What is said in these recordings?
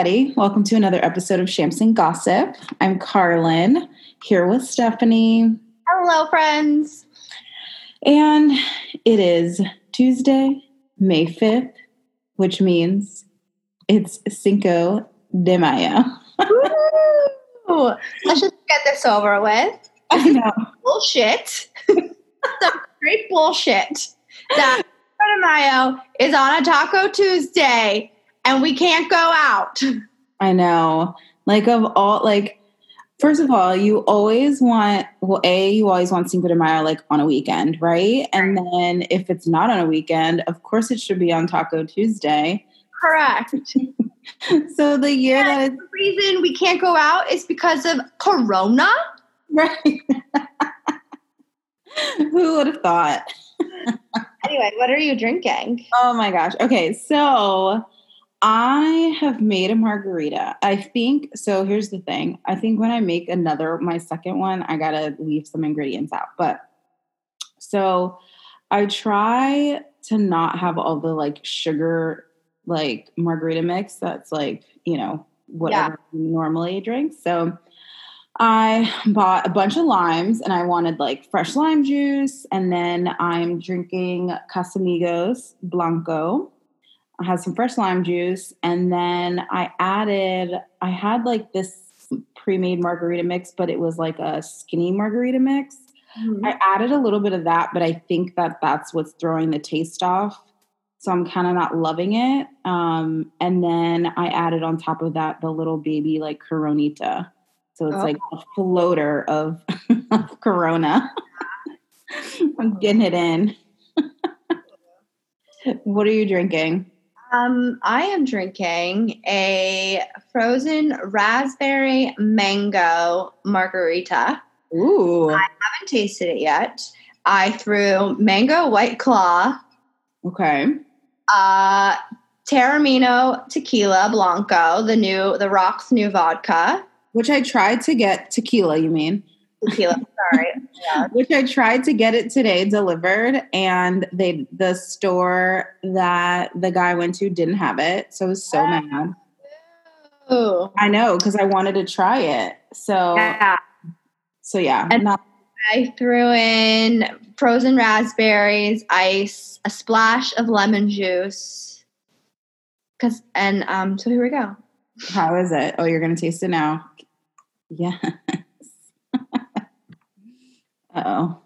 everybody. Welcome to another episode of Shamps and Gossip. I'm Carlin here with Stephanie. Hello, friends. And it is Tuesday, May 5th, which means it's Cinco de Mayo. Let's just get this over with. I know. Bullshit. Some great bullshit. That Cinco de Mayo is on a Taco Tuesday and we can't go out. I know. Like, of all, like, First of all, you always want well, a you always want Cinco de Mayo like on a weekend, right? And then if it's not on a weekend, of course it should be on Taco Tuesday. Correct. so the year And that the reason we can't go out is because of Corona. right. Who would have thought? Anyway, what are you drinking? Oh my gosh. Okay, so I have made a margarita. I think so. Here's the thing. I think when I make another, my second one, I gotta leave some ingredients out. But so I try to not have all the like sugar, like margarita mix that's like, you know, whatever you normally drink. So I bought a bunch of limes and I wanted like fresh lime juice. And then I'm drinking Casamigos Blanco. I had some fresh lime juice. And then I added, I had like this pre made margarita mix, but it was like a skinny margarita mix. I added a little bit of that, but I think that that's what's throwing the taste off. So I'm kind of not loving it. Um, and then I added on top of that the little baby like Coronita. So it's Oh. like a floater of, of Corona. I'm getting it in. what are you drinking? Um, I am drinking a frozen raspberry mango margarita. Ooh, I haven't tasted it yet. I threw mango white claw, okay. uh, Teremana tequila blanco, the new the Rock's new vodka. Which I tried to get tequila, you mean? Tequila, sorry. Yeah. which I tried to get it today delivered, and they the store that the guy went to didn't have it, so I was so mad. Ooh. I know because I wanted to try it. So Yeah. so yeah, And- not I threw in frozen raspberries, ice, a splash of lemon juice. Cause and um, so here we go. how is it? Oh, you're gonna taste it now. Yes. oh,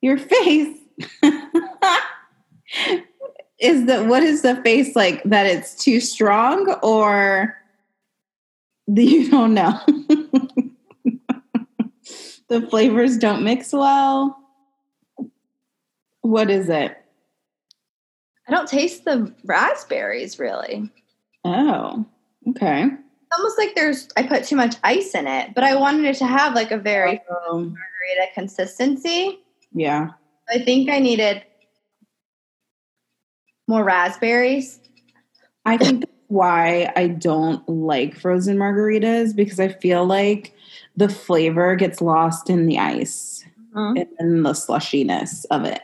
your face is the what is the face like that? It's too strong, or you don't know? the flavors don't mix well. What is it? I don't taste the raspberries really. Oh, okay. It's almost like there's I put too much ice in it, but I wanted it to have like a very Margarita consistency. yeah. I think I needed more raspberries. I think that's why I don't like frozen margaritas because I feel like the flavor gets lost in the ice mm-hmm. and the slushiness of it.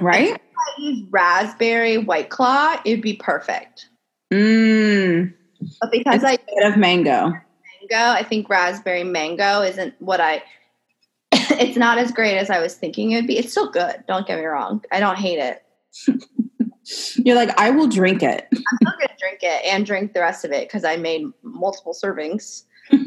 Right? If I use raspberry white claw, it'd be perfect. Mmm. But because I Instead of mango. I think raspberry mango isn't what I. it's not as great as I was thinking it would be. It's still good. Don't get me wrong. I don't hate it. You're like, I will drink it. I'm still gonna drink it and drink the rest of it because I made multiple servings.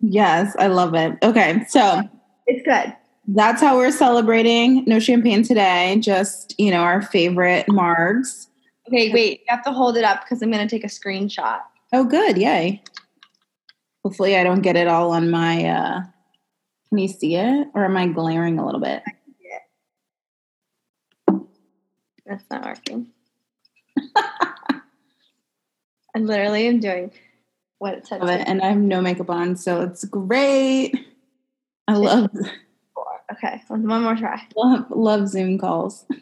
yes, I love it. Okay, so It's good. that's how we're celebrating no champagne today, just, you know, our favorite margs. Okay, wait. You have to hold it up because I'm gonna take a screenshot. Oh, good. Yay. Hopefully, I don't get it all on my. uh Can you see it? Or am I glaring a little bit? That's not working. I literally am doing what it said. It. And I have no makeup on, so it's great. I love. Okay, one one more try. love, love Zoom calls.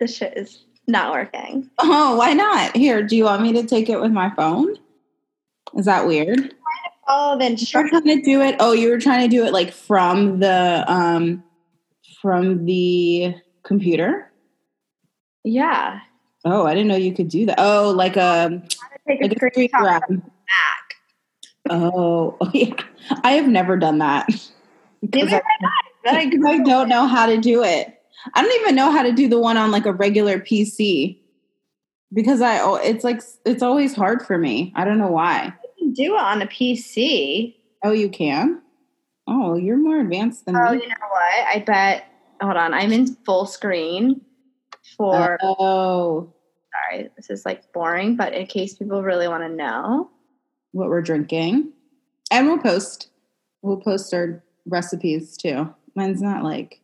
This shit is not working. Oh, why not? Here, do you want me to take it with my phone? Is that weird? Oh, then were trying to do it. Oh, you were trying to do it like from the um from the computer. Yeah. Oh, I didn't know you could do that. Oh, like a Take like a screen grab. back. Oh, oh yeah. I have never done that. Neither I, I. But I because I don't know how to do it. I don't even know how to do the one on like a regular PC. Because I it's like it's always hard for me. I don't know why. You can do it on a PC. Oh, you can? Oh, you're more advanced than me. Oh, me. you know what? I bet. Hold on. I'm in full screen for. Oh, sorry, this is like boring, but in case people really want to know. what we're drinking. And we'll post we'll post our recipes too. Mine's not like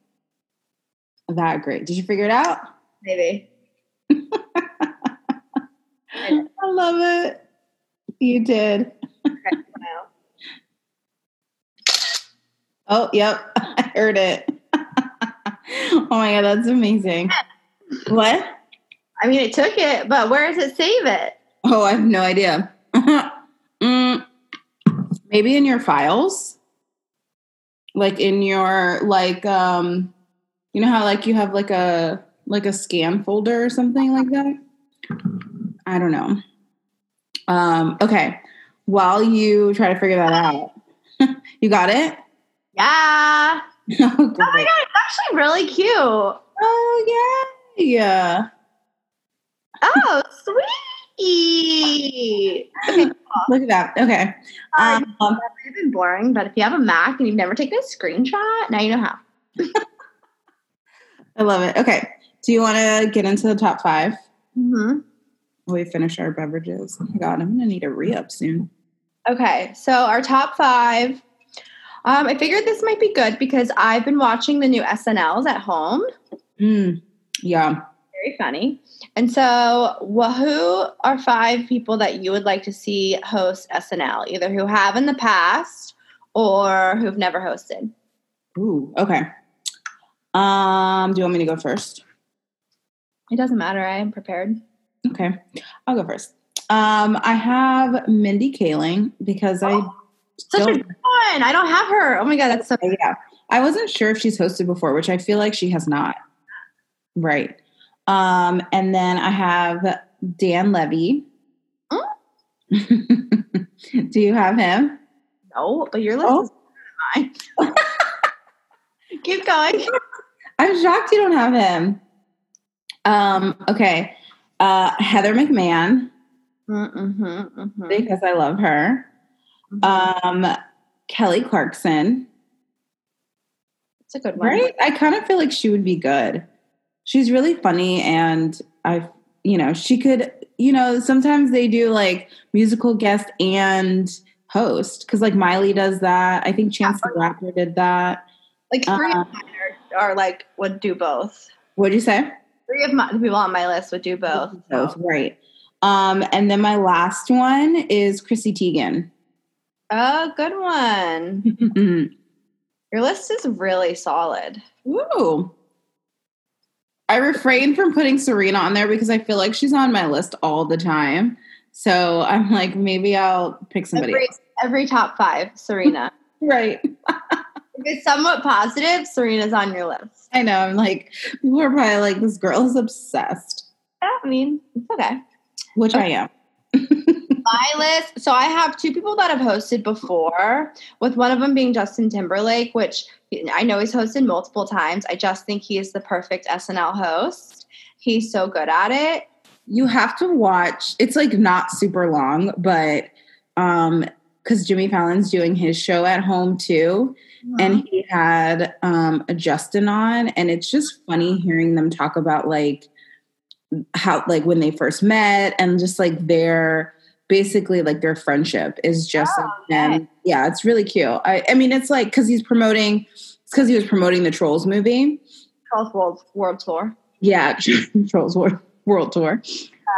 that great. Did you figure it out? Maybe. I love it. You did. Oh, yep. I heard it. oh my god, that's amazing. What? I mean, it took it, but where does it save it? Oh, I have no idea. Mm, maybe in your files? Like in your like um you know how like you have like a like a scan folder or something like that? I don't know. Um okay. While you try to figure that out. you got it? Yeah. oh, Oh my god, it's actually really cute. Oh yeah. Yeah. Oh, sweet. Okay, Look at that. Okay. um, Um, have been boring, but if you have a Mac and you've never taken a screenshot, now you know how. I love it. Okay. Do you want to get into the top five? Mm-hmm. We finish our beverages. Oh my God, I'm gonna need a re up soon. Okay, so our top five. Um, I figured this might be good because I've been watching the new SNLs at home. Mm, yeah. Very funny. And so, wha who are five people that you would like to see host SNL, either who have in the past or who've never hosted? Ooh. Okay. Um. Do you want me to go first? It doesn't matter. I am prepared. Okay. I'll go first. Um. I have Mindy Kaling because I Such a good one. I don't have her. Oh my god, that's so. yeah. I wasn't sure if she's hosted before, which I feel like she has not. Right. Um. And then I have Dan Levy. Mm. Do you have him? No, but your list Oh. is mine. Keep going. I'm shocked you don't have him. Um, okay. Uh, Heather McMahon, Mm-hmm, mm-hmm. because I love her. Um, Kelly Clarkson, It's a good one. right? I kind of feel like she would be good. She's really funny, and I, you know, she could, you know, sometimes they do like musical guest and host because like Miley does that. I think Chance the Rapper did that. Like three of mine are, like would do both. What'd you say? Three of my, the people on my list would do both. Both, right. Um, and then my last one is Chrissy Teigen. Oh, good one. Your list is really solid. Ooh. I refrain from putting Serena on there because I feel like she's on my list all the time. So I'm like, maybe I'll pick somebody Every, every top five, Serena. Right. it's somewhat positive, Serena's on your list. I know. I'm like, people are probably like, this girl is obsessed, I mean, it's okay. which I am. My list. So I have two people that have hosted before, with one of them being Justin Timberlake, which I know he's hosted multiple times. I just think he is the perfect SNL host. He's so good at it. You have to watch. It's like not super long, but um, because Jimmy Fallon's doing his show at home too. and he had um, a Justin on, and it's just funny hearing them talk about like how like when they first met and just like their basically like their friendship is just Oh, like. Yeah, it's really cute. I, I mean, it's like because he's promoting. It's because he was promoting the Trolls movie. Trolls World World Tour. Yeah, Trolls World, World Tour.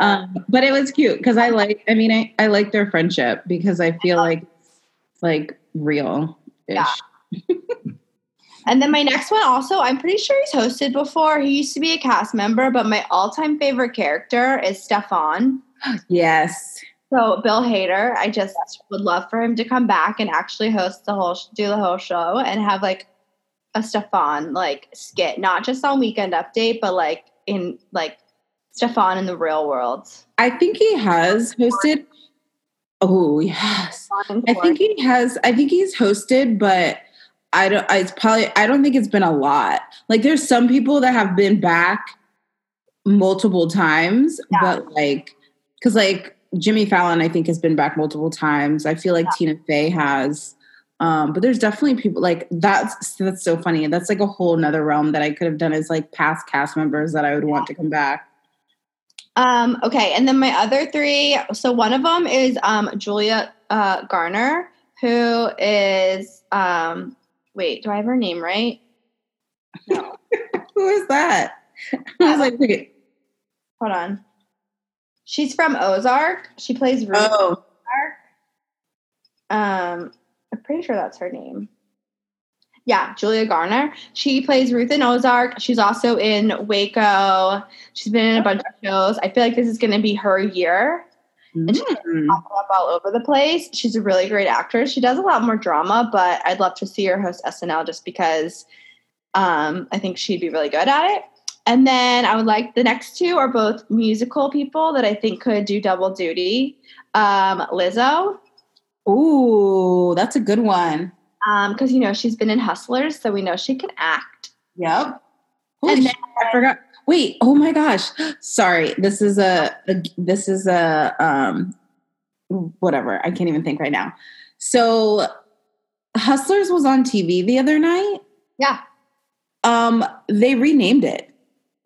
Um, but it was cute because I like. I mean, I, I like their friendship because I feel like like real. Yeah. And then my next one also, I'm pretty sure he's hosted before. He used to be a cast member, but my all-time favorite character is Stefon. Yes. So Bill Hader, I just would love for him to come back and actually host the whole, do the whole show, and have like a Stefon like skit, not just on Weekend Update, but like in like Stefon in the real world. I think he has hosted. Oh yes, I think he has. I think he's hosted, but I don't. It's probably. I don't think it's been a lot. Like there's some people that have been back multiple times, yeah. but like because like Jimmy Fallon, I think has been back multiple times. I feel like yeah. Tina Fey has. Um, but there's definitely people like that's that's so funny. That's like a whole nother realm that I could have done as like past cast members that I would want to come back. Um, okay, and then my other three. So one of them is um, Julia uh, Garner, who is um, wait, do I have her name right? No. who is that? I was like, okay. hold on. She's from Ozark. She plays Ruth. Oh. Um, I'm pretty sure that's her name. Yeah, Julia Garner. She plays Ruth in Ozark. She's also in Waco. She's been in a bunch of shows. I feel like this is going to be her year. Mm. And she's mm. up all over the place. She's a really great actress. She does a lot more drama, but I'd love to see her host SNL just because um, I think she'd be really good at it. And then I would like the next two are both musical people that I think could do double duty. Um, Lizzo. Ooh, that's a good one. Because um, you know she's been in Hustlers, so we know she can act. Yep. and then, I forgot. Wait. Oh my gosh. Sorry. This is a, a this is a um whatever. I can't even think right now. So Hustlers was on TV the other night. Yeah. Um, they renamed it.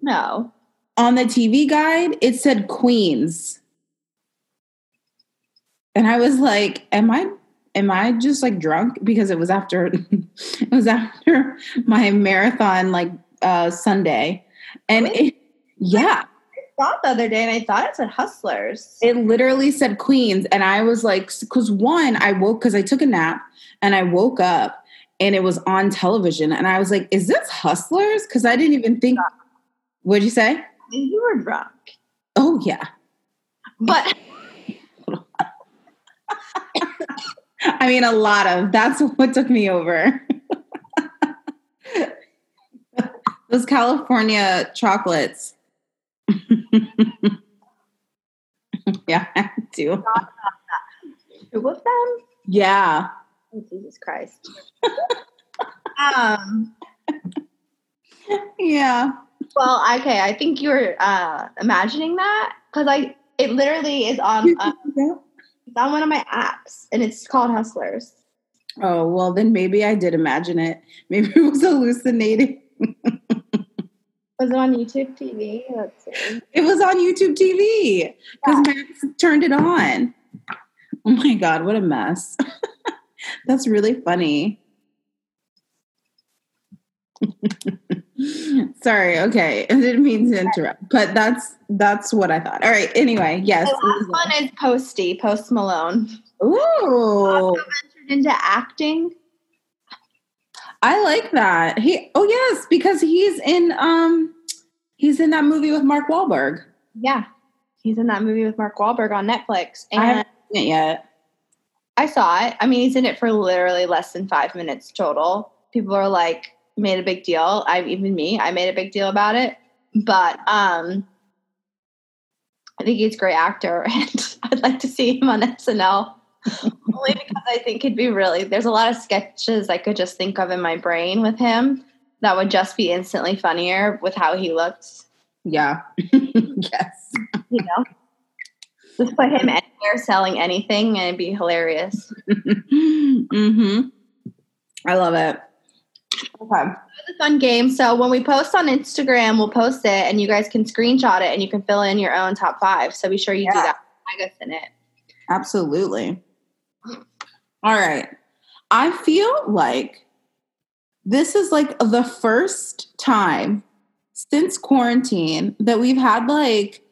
No. On the TV guide, it said Queens. And I was like, am I am I just like drunk because it was after it was after my marathon like uh Sunday. And it, yeah. I thought the other day and I thought it said hustlers. It literally said Queens and I was like cuz one I woke cuz I took a nap and I woke up and it was on television and I was like is this hustlers cuz I didn't even think What'd you say? You were drunk. Oh yeah. But I mean a lot of that's what took me over. Those California chocolates. yeah, I do. Two of them? Yeah. Oh, Jesus Christ. um yeah. Well, okay, I think you're uh, imagining that because I it literally is on uh, it's on one of my apps and it's called Hustlers. Oh well, then maybe I did imagine it. Maybe it was hallucinating. was it on YouTube TV? Let's see. It was on YouTube TV because yeah. Max turned it on. Oh my god, what a mess! That's really funny. Sorry. Okay, I didn't mean to interrupt, but that's that's what I thought. All right. Anyway, yes. The last one is Posty, Post Malone. Ooh. Ventured into acting. I like that. He. Oh yes, because he's in um, he's in that movie with Mark Wahlberg. Yeah, he's in that movie with Mark Wahlberg on Netflix. And I haven't seen it yet. I saw it. I mean, he's in it for literally less than five minutes total. People are like, made a big deal. I even me, I made a big deal about it. But um I think he's a great actor and I'd like to see him on SNL. Only because I think he'd be really there's a lot of sketches I could just think of in my brain with him that would just be instantly funnier with how he looks. Yeah. yes. You know? Just put him anywhere selling anything and it'd be hilarious. mm-hmm. I love it. Okay. It's a fun game. So when we post on Instagram, we'll post it and you guys can screenshot it and you can fill in your own top five. So be sure you yeah. do that. I guess in it. Absolutely. All right. I feel like this is like the first time since quarantine that we've had like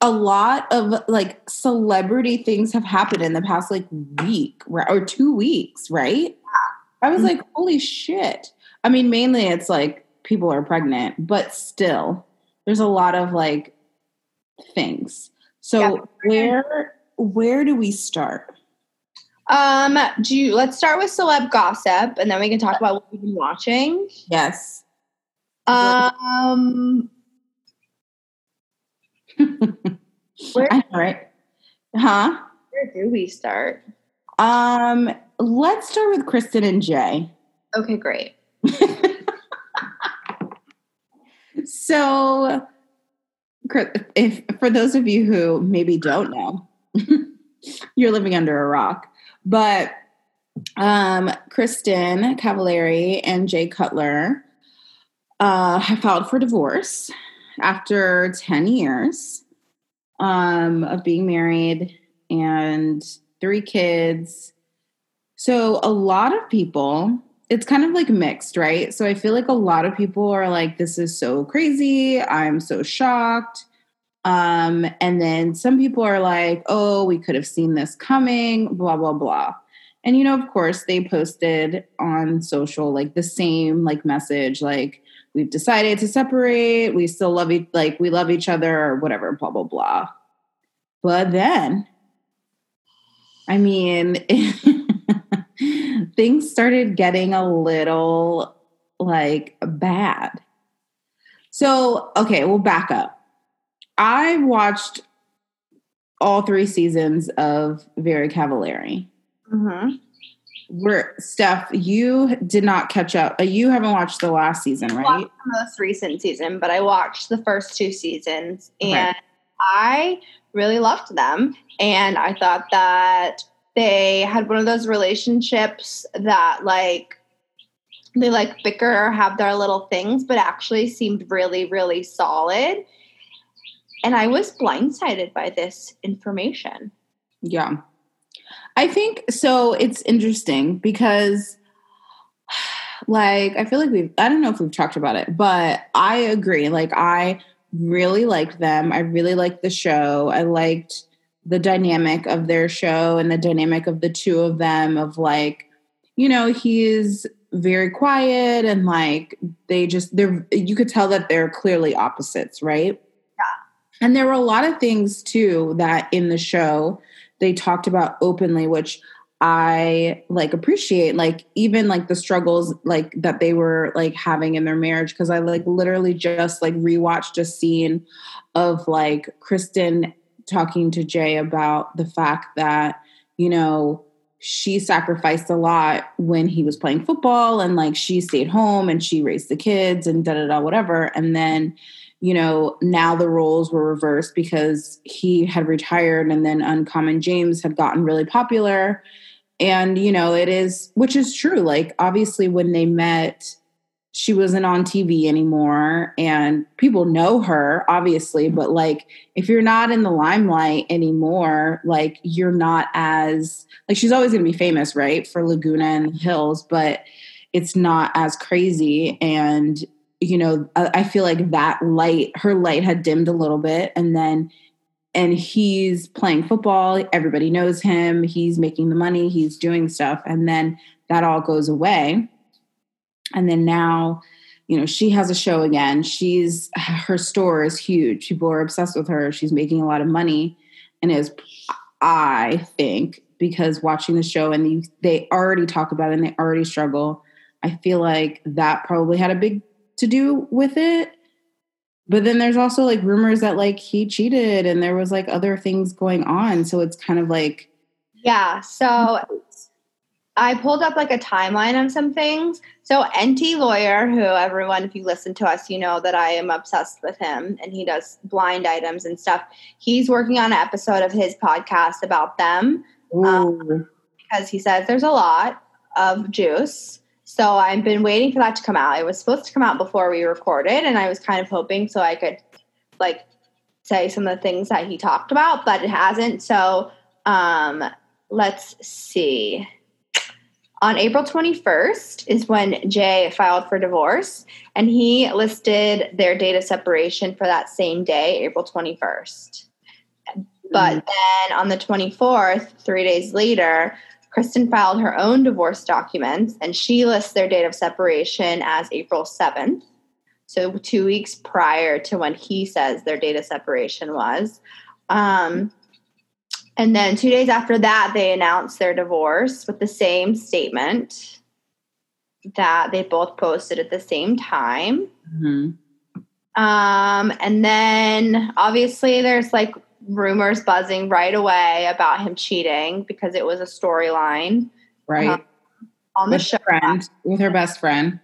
a lot of like celebrity things have happened in the past like week or two weeks, right? I was mm-hmm. like, holy shit. I mean, mainly it's like people are pregnant, but still, there's a lot of like things. So yeah. where where do we start? Um, do you, let's start with celeb gossip, and then we can talk about what we've been watching. Yes. Um, where, All right. Huh? where do we start? Um, let's start with Kristin and Jay. Okay, great. So, if for those of you who maybe don't know, you're living under a rock. But um, Kristin Cavallari and Jay Cutler uh, have filed for divorce after 10 years um, of being married and three kids. So, a lot of people it's kind of like mixed, right? So I feel like a lot of people are like, this is so crazy. I'm so shocked. Um, and then some people are like, oh, we could have seen this coming, blah, blah, blah. And you know, of course, they posted on social like the same like message, like we've decided to separate, we still love each like we love each other or whatever, blah, blah, blah. But then I mean things started getting a little like bad. So, okay, we'll back up. I watched all three seasons of Very Cavallari. Mm-hmm. Where Steph, you did not catch up. Uh, You haven't watched the last season, I right? watched the most recent season, but I watched the first two seasons and I really loved them. And I thought that they had one of those relationships that like they like bicker or have their little things, but actually seemed really, really solid. And I was blindsided by this information. Yeah. I think so. It's interesting because, like, I feel like we've, I don't know if we've talked about it, but I agree. Like, I really liked them. I really liked the show. I liked the dynamic of their show and the dynamic of the two of them, of like, you know, he's very quiet and like they just, they're, you could tell that they're clearly opposites, right? yeah And there were a lot of things too that in the show they talked about openly, which I like appreciate, like even like the struggles like that they were like having in their marriage. Cause I like literally just like rewatched a scene of like Kristin talking to Jay about the fact that, you know, she sacrificed a lot when he was playing football and like she stayed home and she raised the kids and da da da whatever. And then you know, now the roles were reversed because he had retired and then Uncommon James had gotten really popular. And, you know, it is, which is true. Like, obviously, when they met, she wasn't on TV anymore and people know her, obviously. But, like, if you're not in the limelight anymore, like, you're not as, like, she's always going to be famous, right? For Laguna and the Hills, but it's not as crazy. And, you know, I, I feel like that light, her light had dimmed a little bit. And then, and he's playing football. Everybody knows him. He's making the money. He's doing stuff. And then that all goes away. And then now, you know, she has a show again. She's, her store is huge. People are obsessed with her. She's making a lot of money. And is, I think, because watching the show and they already talk about it and they already struggle. I feel like that probably had a big to do with it. But then there's also like rumors that like he cheated and there was like other things going on. So it's kind of like Yeah. So I pulled up like a timeline on some things. So NT Lawyer, who everyone, if you listen to us, you know that I am obsessed with him and he does blind items and stuff. He's working on an episode of his podcast about them ooh, because he says there's a lot of juice. So I've been waiting for that to come out. It was supposed to come out before we recorded, and I was kind of hoping so I could like say some of the things that he talked about, but it hasn't. So um, let's see. On April 21st is when Jay filed for divorce, and he listed their date of separation for that same day, April 21st. But then on the 24th, three days later, Kristin filed her own divorce documents and she lists their date of separation as April 7th. So, two weeks prior to when he says their date of separation was. Um, And then two days after that, they announced their divorce with the same statement that they both posted at the same time. hmm Um, and then obviously there's like rumors buzzing right away about him cheating because it was a storyline Right. Uh-huh. on the with show. her friend, with her best friend.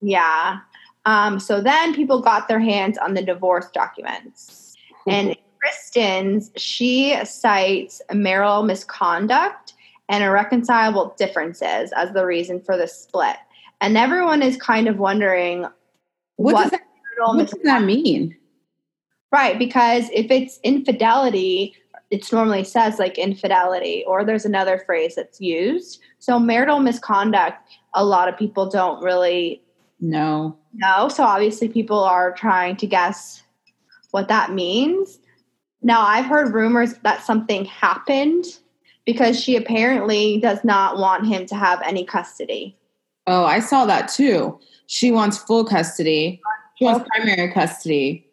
Yeah. Um, so then people got their hands on the divorce documents. And Kristin's, she cites marital misconduct and irreconcilable differences as the reason for the split. And everyone is kind of wondering What, what does, that, what does that mean? Right, because if it's infidelity, it's normally says like infidelity, or there's another phrase that's used. So marital misconduct, a lot of people don't really know. No. know. So obviously, people are trying to guess what that means. Now, I've heard rumors that something happened because she apparently does not want him to have any custody. Oh, I saw that too. She wants full custody. She wants primary custody.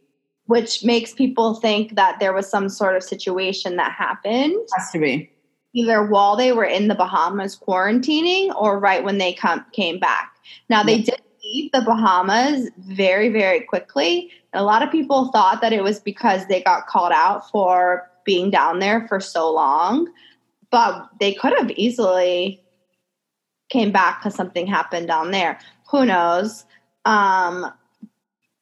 Which makes people think that there was some sort of situation that happened. Has to be. either while they were in the Bahamas quarantining or right when they come came back. Now they did leave the Bahamas very very quickly. A lot of people thought that it was because they got called out for being down there for so long, but they could have easily came back because something happened down there. Who knows? Um,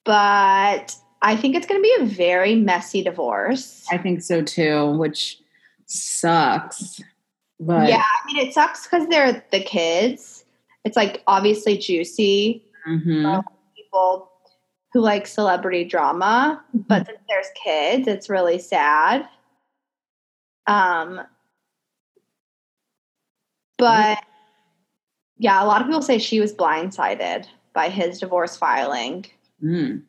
but I think it's going to be a very messy divorce. I think so too, which sucks. But yeah, I mean, it sucks because they're the kids. It's like obviously juicy. mhm. People who like celebrity drama, but since there's kids, it's really sad. Um, but yeah, a lot of people say she was blindsided by his divorce filing. Mm.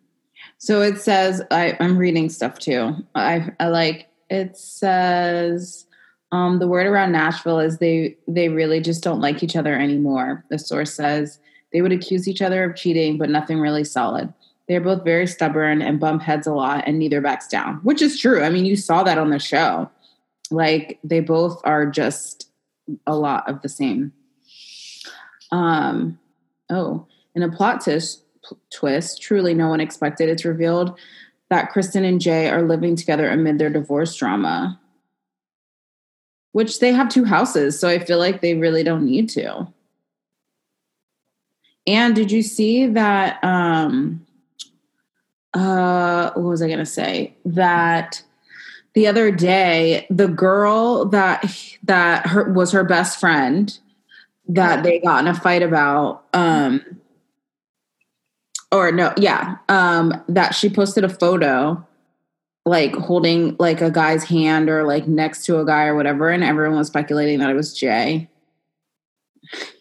So it says I, I'm reading stuff too. I, I like it says um, the word around Nashville is they they really just don't like each other anymore. The source says they would accuse each other of cheating, but nothing really solid. They're both very stubborn and bump heads a lot, and neither backs down, which is true. I mean, you saw that on the show. Like they both are just a lot of the same. Um, oh, in a plot twist, twist, truly no one expected, it's revealed that Kristin and Jay are living together amid their divorce drama, which they have two houses. So I feel like they really don't need to. And did you see that? Um, uh, what was I going to say? That the other day, the girl that that her, was her best friend that they got in a fight about um or no yeah um that she posted a photo like holding like a guy's hand or like next to a guy or whatever and everyone was speculating that it was jay.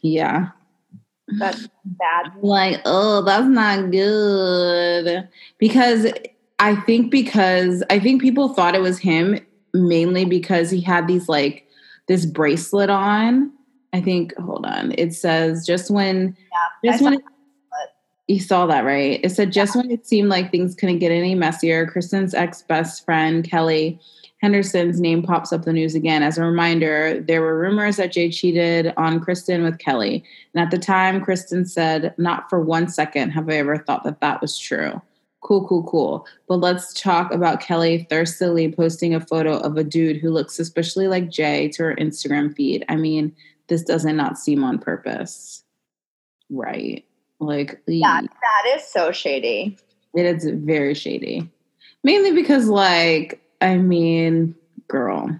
Yeah That's mm-hmm. bad. like oh that's not good. Because i think because i think people thought it was him mainly because he had these like this bracelet on. I think hold on it says just when Yeah, just I when it, you saw that right? It said just when it seemed like things couldn't get any messier kristin's ex-best friend kelly henderson's name pops up the news again. As a reminder there were rumors that jay cheated on kristin with kelly. And at the time kristin said not for one second have i ever thought that that was true. Cool cool cool. But let's talk about kelly thirstily posting a photo of a dude who looks suspiciously like jay to her instagram feed. I mean this doesn't not seem on purpose. Right. Like Yeah, that is so shady. It is very shady. Mainly because, like, I mean, girl.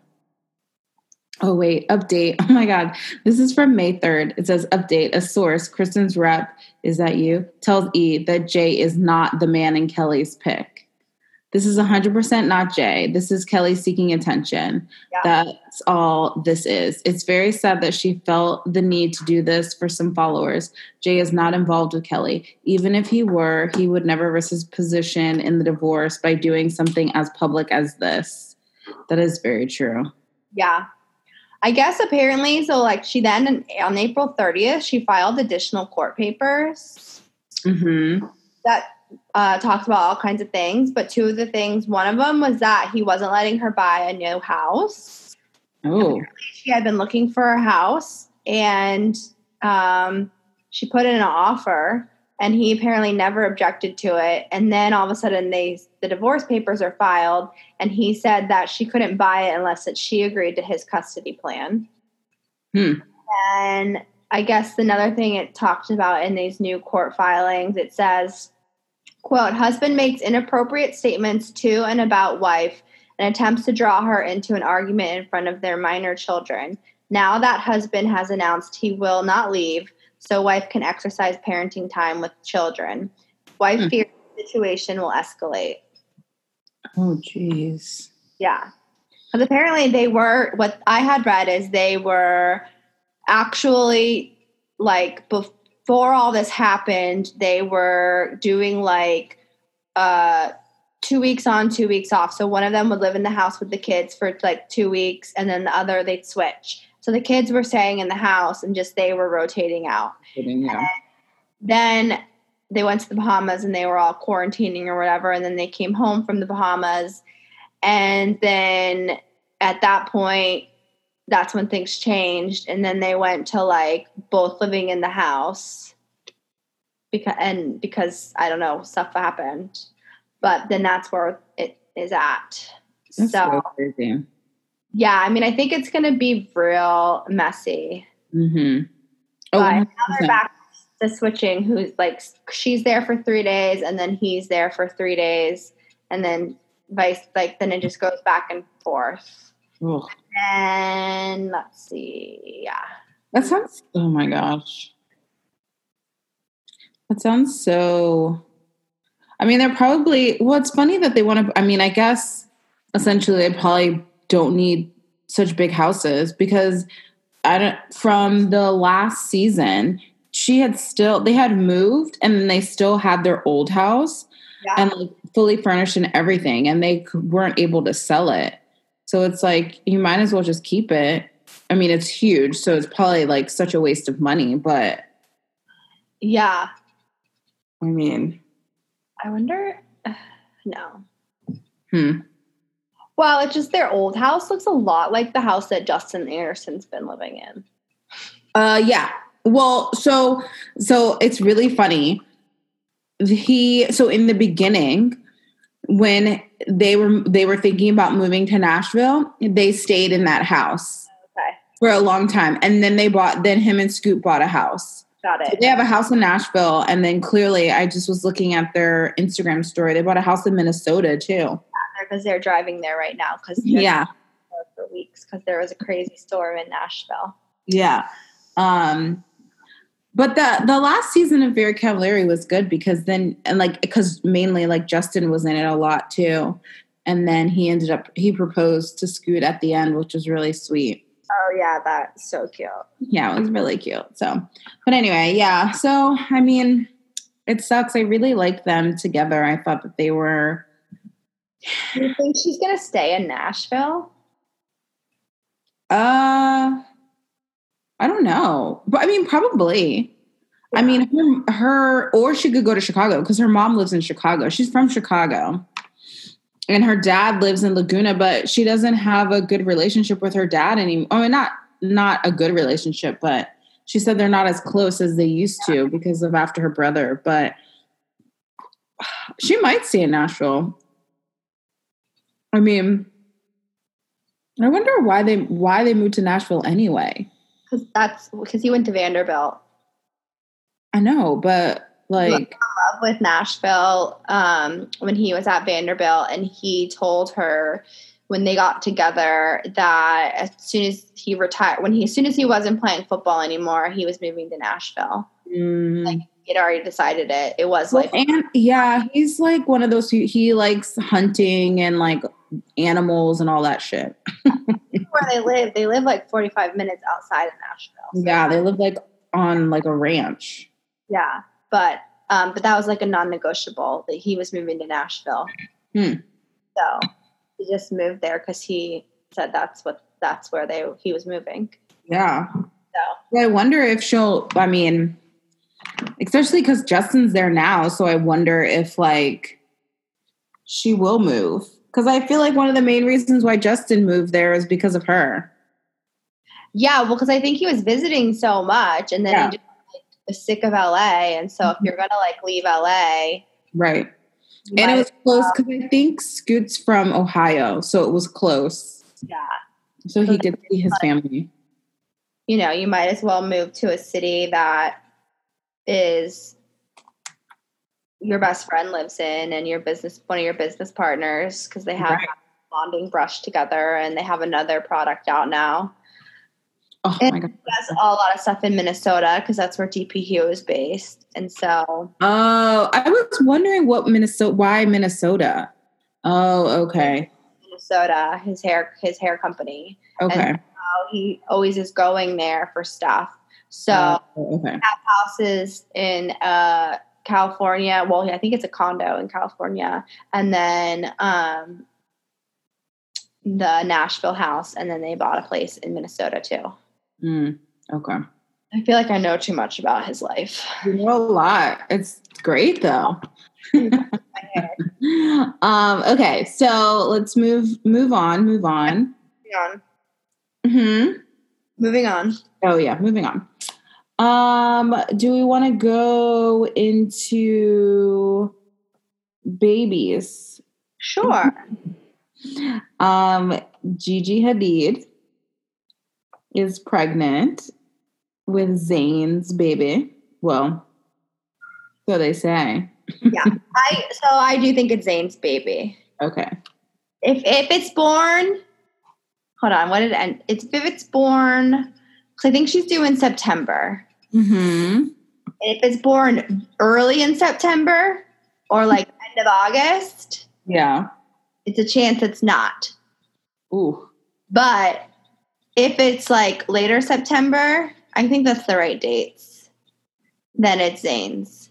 Oh, wait, update. Oh my God. This is from May 3rd. It says, update. A source, Kristin's rep, is that you? Tells E that Jay is not the man in Kelly's pick. This is 100% not Jay. This is Kelly seeking attention. Yeah. That's all this is. It's very sad that she felt the need to do this for some followers. Jay is not involved with Kelly. Even if he were, he would never risk his position in the divorce by doing something as public as this. That is very true. Yeah. I guess apparently, so like she then on April 30th, she filed additional court papers Mm-hmm. that uh, talked about all kinds of things. But two of the things, one of them was that he wasn't letting her buy a new house. Oh, She had been looking for a house and um, she put in an offer and he apparently never objected to it. And then all of a sudden they the divorce papers are filed and he said that she couldn't buy it unless that she agreed to his custody plan. Hmm. And I guess another thing it talked about in these new court filings, it says, quote, husband makes inappropriate statements to and about wife and attempts to draw her into an argument in front of their minor children. Now that husband has announced he will not leave, so wife can exercise parenting time with children. Wife Hmm. fears the situation will escalate. oh, jeez. Yeah. Because apparently they were, what I had read is they were actually like before all this happened, they were doing like uh, two weeks on, two weeks off. So one of them would live in the house with the kids for like two weeks and then the other they'd switch. So the kids were staying in the house and just they were rotating out Yeah. then they went to the Bahamas and they were all quarantining or whatever. And then they came home from the Bahamas. And then at that point, that's when things changed. And then they went to like both living in the house because, and because I don't know, stuff happened. But then that's where it is at. That's so, so crazy. yeah, I mean, I think it's going to be real messy. Mm-hmm. Oh, But now they're back to switching. Who's like she's there for three days, and then he's there for three days, and then vice like then it just goes back and forth. Ugh. And let's see, yeah, That sounds. Oh my gosh. That sounds so. I mean, they're probably. Well, it's funny that they want to. I mean, I guess essentially they probably don't need such big houses because I don't. From the last season, she had still. They had moved, and then they still had their old house yeah, and like fully furnished and everything, and they weren't able to sell it. So it's like you might as well just keep it. I mean, it's huge, so it's probably like such a waste of money. But yeah. I mean, I wonder. No. hmm. Well, it's just their old house looks a lot like the house that Justin Anderson's been living in. Uh, yeah. Well, so so it's really funny. He so in the beginning, when they were they were thinking about moving to Nashville, they stayed in that house Okay, for a long time, and then they bought. Then him and Scoot bought a house. got So it. they have a house in Nashville, and then clearly, I just was looking at their Instagram story. They bought a house in Minnesota too. Because they're driving there right now because Yeah, for weeks because there was a crazy storm in Nashville. yeah. Um, but the the last season of Very Cavallari was good because then and like because mainly like Justin was in it a lot too, and then he ended up he proposed to Scoot at the end, which was really sweet. Oh yeah, that's so cute. Yeah, it was really cute. So, but anyway, yeah. So I mean, it sucks. I really liked them together. I thought that they were. Do you think she's gonna stay in Nashville? Uh, I don't know, but I mean, probably. I mean, her, her or she could go to Chicago because her mom lives in Chicago. She's from Chicago, and her dad lives in Laguna, but she doesn't have a good relationship with her dad anymore. I mean, not not a good relationship, but she said they're not as close as they used to because of after her brother. But she might stay in Nashville. I mean, I wonder why they why they moved to Nashville anyway. Because that's because he went to Vanderbilt. I know, but like, Love with Nashville um, when he was at Vanderbilt, and he told her when they got together that as soon as he retired, when he as soon as he wasn't playing football anymore, he was moving to Nashville. mm, Like he had already decided it. It was well, like and yeah, he's like one of those who he likes hunting and like animals and all that shit. where they live. They live like forty five minutes outside of Nashville. So, Yeah, they live like on like a ranch. yeah, but um, but that was like a non negotiable that he was moving to Nashville. Hmm. So he just moved there because he said that's what that's where they he was moving. Yeah. So I wonder if she'll. I mean, especially because Justin's there now, so I wonder if like she will move. Because I feel like one of the main reasons why Justin moved there is because of her. Yeah, well, because I think he was visiting so much, and then Yeah. he just like, was sick of LA, and so if mm-hmm. you're gonna like leave LA, Right. And it was close because I think Scoot's from Ohio, so it was close. yeah, So he could see his family. you know, you might as well move to a city that is your best friend lives in, and your business one of your business partners because they have Right. bonding brush together, and they have another product out now. Oh And- my god. That's a lot of stuff in Minnesota because that's where dpHUE is based, and so Oh, I was wondering what Minnesota why Minnesota? Oh, okay. Minnesota, his hair his hair company. Okay. how he always is going there for stuff. So Uh, okay. have houses in uh, California. Well, I think it's a condo in California, and then um, the Nashville house, and then they bought a place in Minnesota too. Mm, okay. I feel like I know too much about his life. You know a lot. It's great though. um, okay, so let's move move on, move on. Moving on. hmm Moving on. Oh yeah, moving on. Um, do we want to go into babies? Sure. Um, Gigi Hadid is pregnant with Zayn's baby. Well, so they say. Yeah, I so I do think it's Zayn's baby. Okay. If if it's born, hold on. What did it end? It's if it's born. Because I think she's due in September. Hmm. if it's born early in September or like end of August, Yeah. it's a chance it's not. Ooh. But if it's like later September, I think that's the right dates. Then it's Zayn's.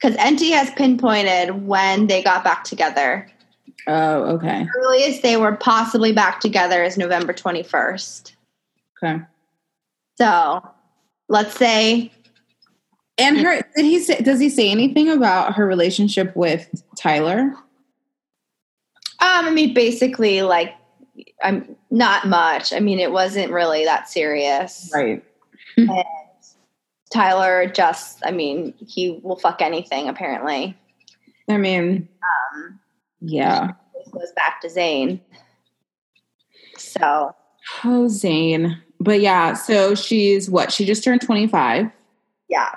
Because NT has pinpointed when they got back together. Oh, okay. Earliest they were possibly back together is November 21st. Okay. So let's say And her did he say does he say anything about her relationship with Tyler? Um, I mean, basically, like, I'm not much. I mean, it wasn't really that serious. Right. Tyler just, I mean, he will fuck anything. Apparently, I mean, um, yeah. goes back to Zayn. So Oh, Zayn. But yeah, so she's what? She just turned 25. yeah.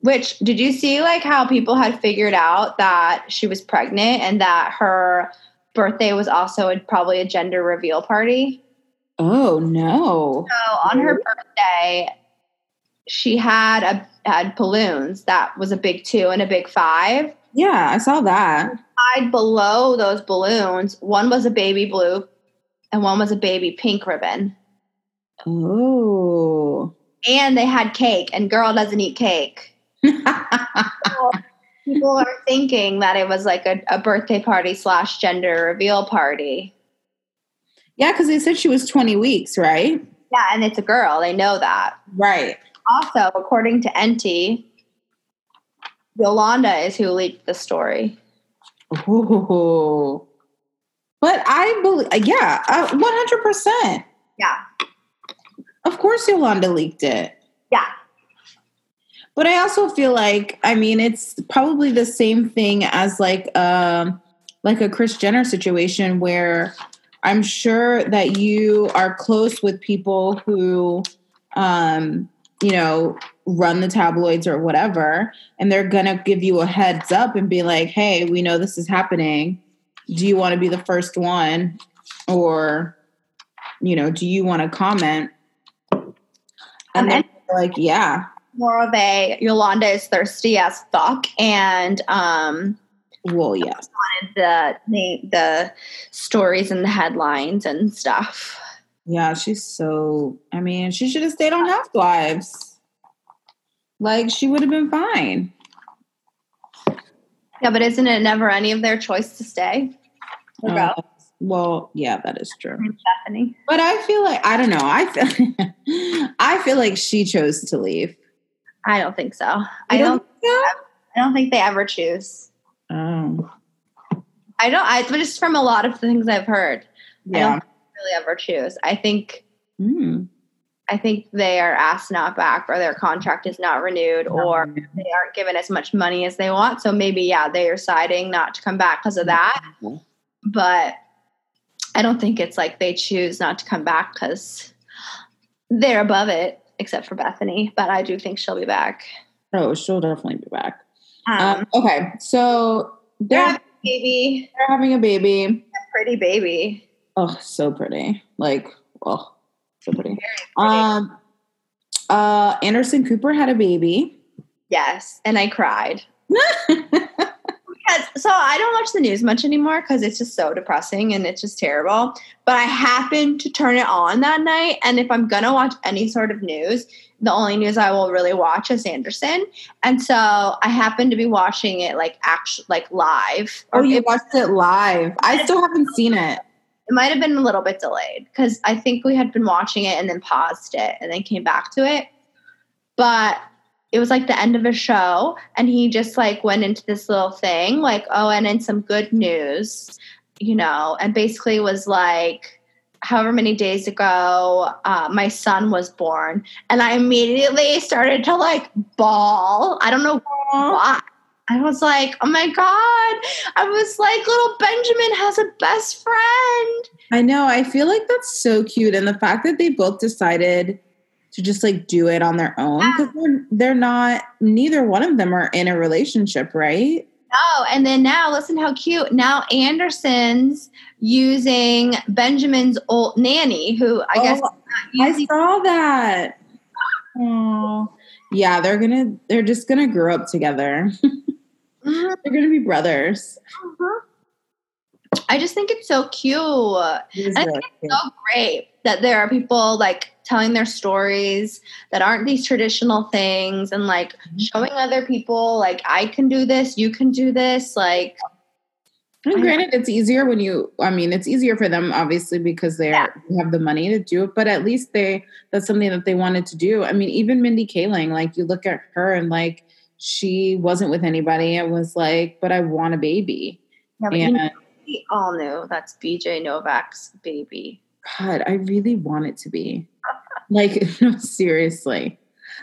Which did you see? Like how people had figured out that she was pregnant and that her birthday was also a, probably a gender reveal party. Oh, no. So on her birthday, she had a had balloons. That was a big two and a big five. Yeah, I saw that. Side below those balloons, one was a baby blue, and one was a baby pink ribbon. Oh. And they had cake, and girl doesn't eat cake. People are thinking that it was like a, a birthday party slash gender reveal party. yeah, because they said she was 20 weeks, right? Yeah, and it's a girl. They know that. Right. Also, according to NT, Yolanda is who leaked the story. Oh. But I believe, yeah, uh, 100%. Yeah. Of course, Yolanda leaked it. Yeah. But I also feel like, I mean, it's probably the same thing as like um like a Chris Jenner situation where I'm sure that you are close with people who um you know run the tabloids or whatever and they're going to give you a heads up and be like, "Hey, we know this is happening. Do you want to be the first one or you know, do you want to comment?" And Um, they're like, "Yeah." More of a Yolanda is thirsty as fuck, and um, Well, yes. the the the stories and the headlines and stuff. Yeah, she's so. I mean, she should have stayed on Housewives. Like, she would have been fine. Yeah, but isn't it never any of their choice to stay? Uh, well, yeah, that is true. Stephanie. But I feel like I don't know. I feel. I feel like she chose to leave. I don't think so. I You don't. think so? I don't think they ever choose. Oh, I don't. I but just from a lot of things I've heard. I yeah. don't really ever choose. I think Mm. I think they are asked not back or their contract is not renewed or they aren't given as much money as they want. So maybe, yeah, they are deciding not to come back because of that. But I don't think it's like they choose not to come back because they're above it, except for Bethany. But I do think she'll be back. Oh, she'll definitely be back. Um, Um, okay, so they're they're, having a baby, they're having a baby. a pretty baby. Oh, so pretty. Like, oh, so pretty. pretty. Um, uh, Anderson Cooper had a baby. Yes, and I cried. Because, so I don't watch the news much anymore because it's just so depressing and it's just terrible. But I happened to turn it on that night, and if I'm gonna watch any sort of news, the only news I will really watch is Anderson. And so I happened to be watching it like actually like live. Oh, you watched it live. I still haven't seen it. it might have been a little bit delayed because I think we had been watching it and then paused it and then came back to it. But it was like the end of a show, and he just like went into this little thing, like, oh, and then some good news, you know, and basically was like, however many days ago, uh, my son was born, and I immediately started to like bawl. I don't know why. I was like, oh my God. I was like, little Benjamin has a best friend. I know. I feel like that's so cute, and the fact that they both decided to just like do it on their own because they're, they're not. Neither one of them are in a relationship, right? Oh, and then now listen how cute. Now Anderson's using Benjamin's old nanny, who I guess Oh, I saw that. Oh, yeah. They're gonna. They're just gonna grow up together. Mhm, they're gonna be brothers. mhm. I just think it's so cute. It I really think cute. so great that there are people like telling their stories that aren't these traditional things and like Mm-hmm. showing other people like I can do this, you can do this. Like And granted, it's easier when you. I mean, it's easier for them obviously because they Yeah. have the money to do it. But at least they that's something that they wanted to do. I mean, even Mindy Kaling, like you look at her and like she wasn't with anybody. It was like, but I want a baby. yeah, but you know, we all knew that's BJ Novak's baby. God, I really want it to be. Like, no, seriously.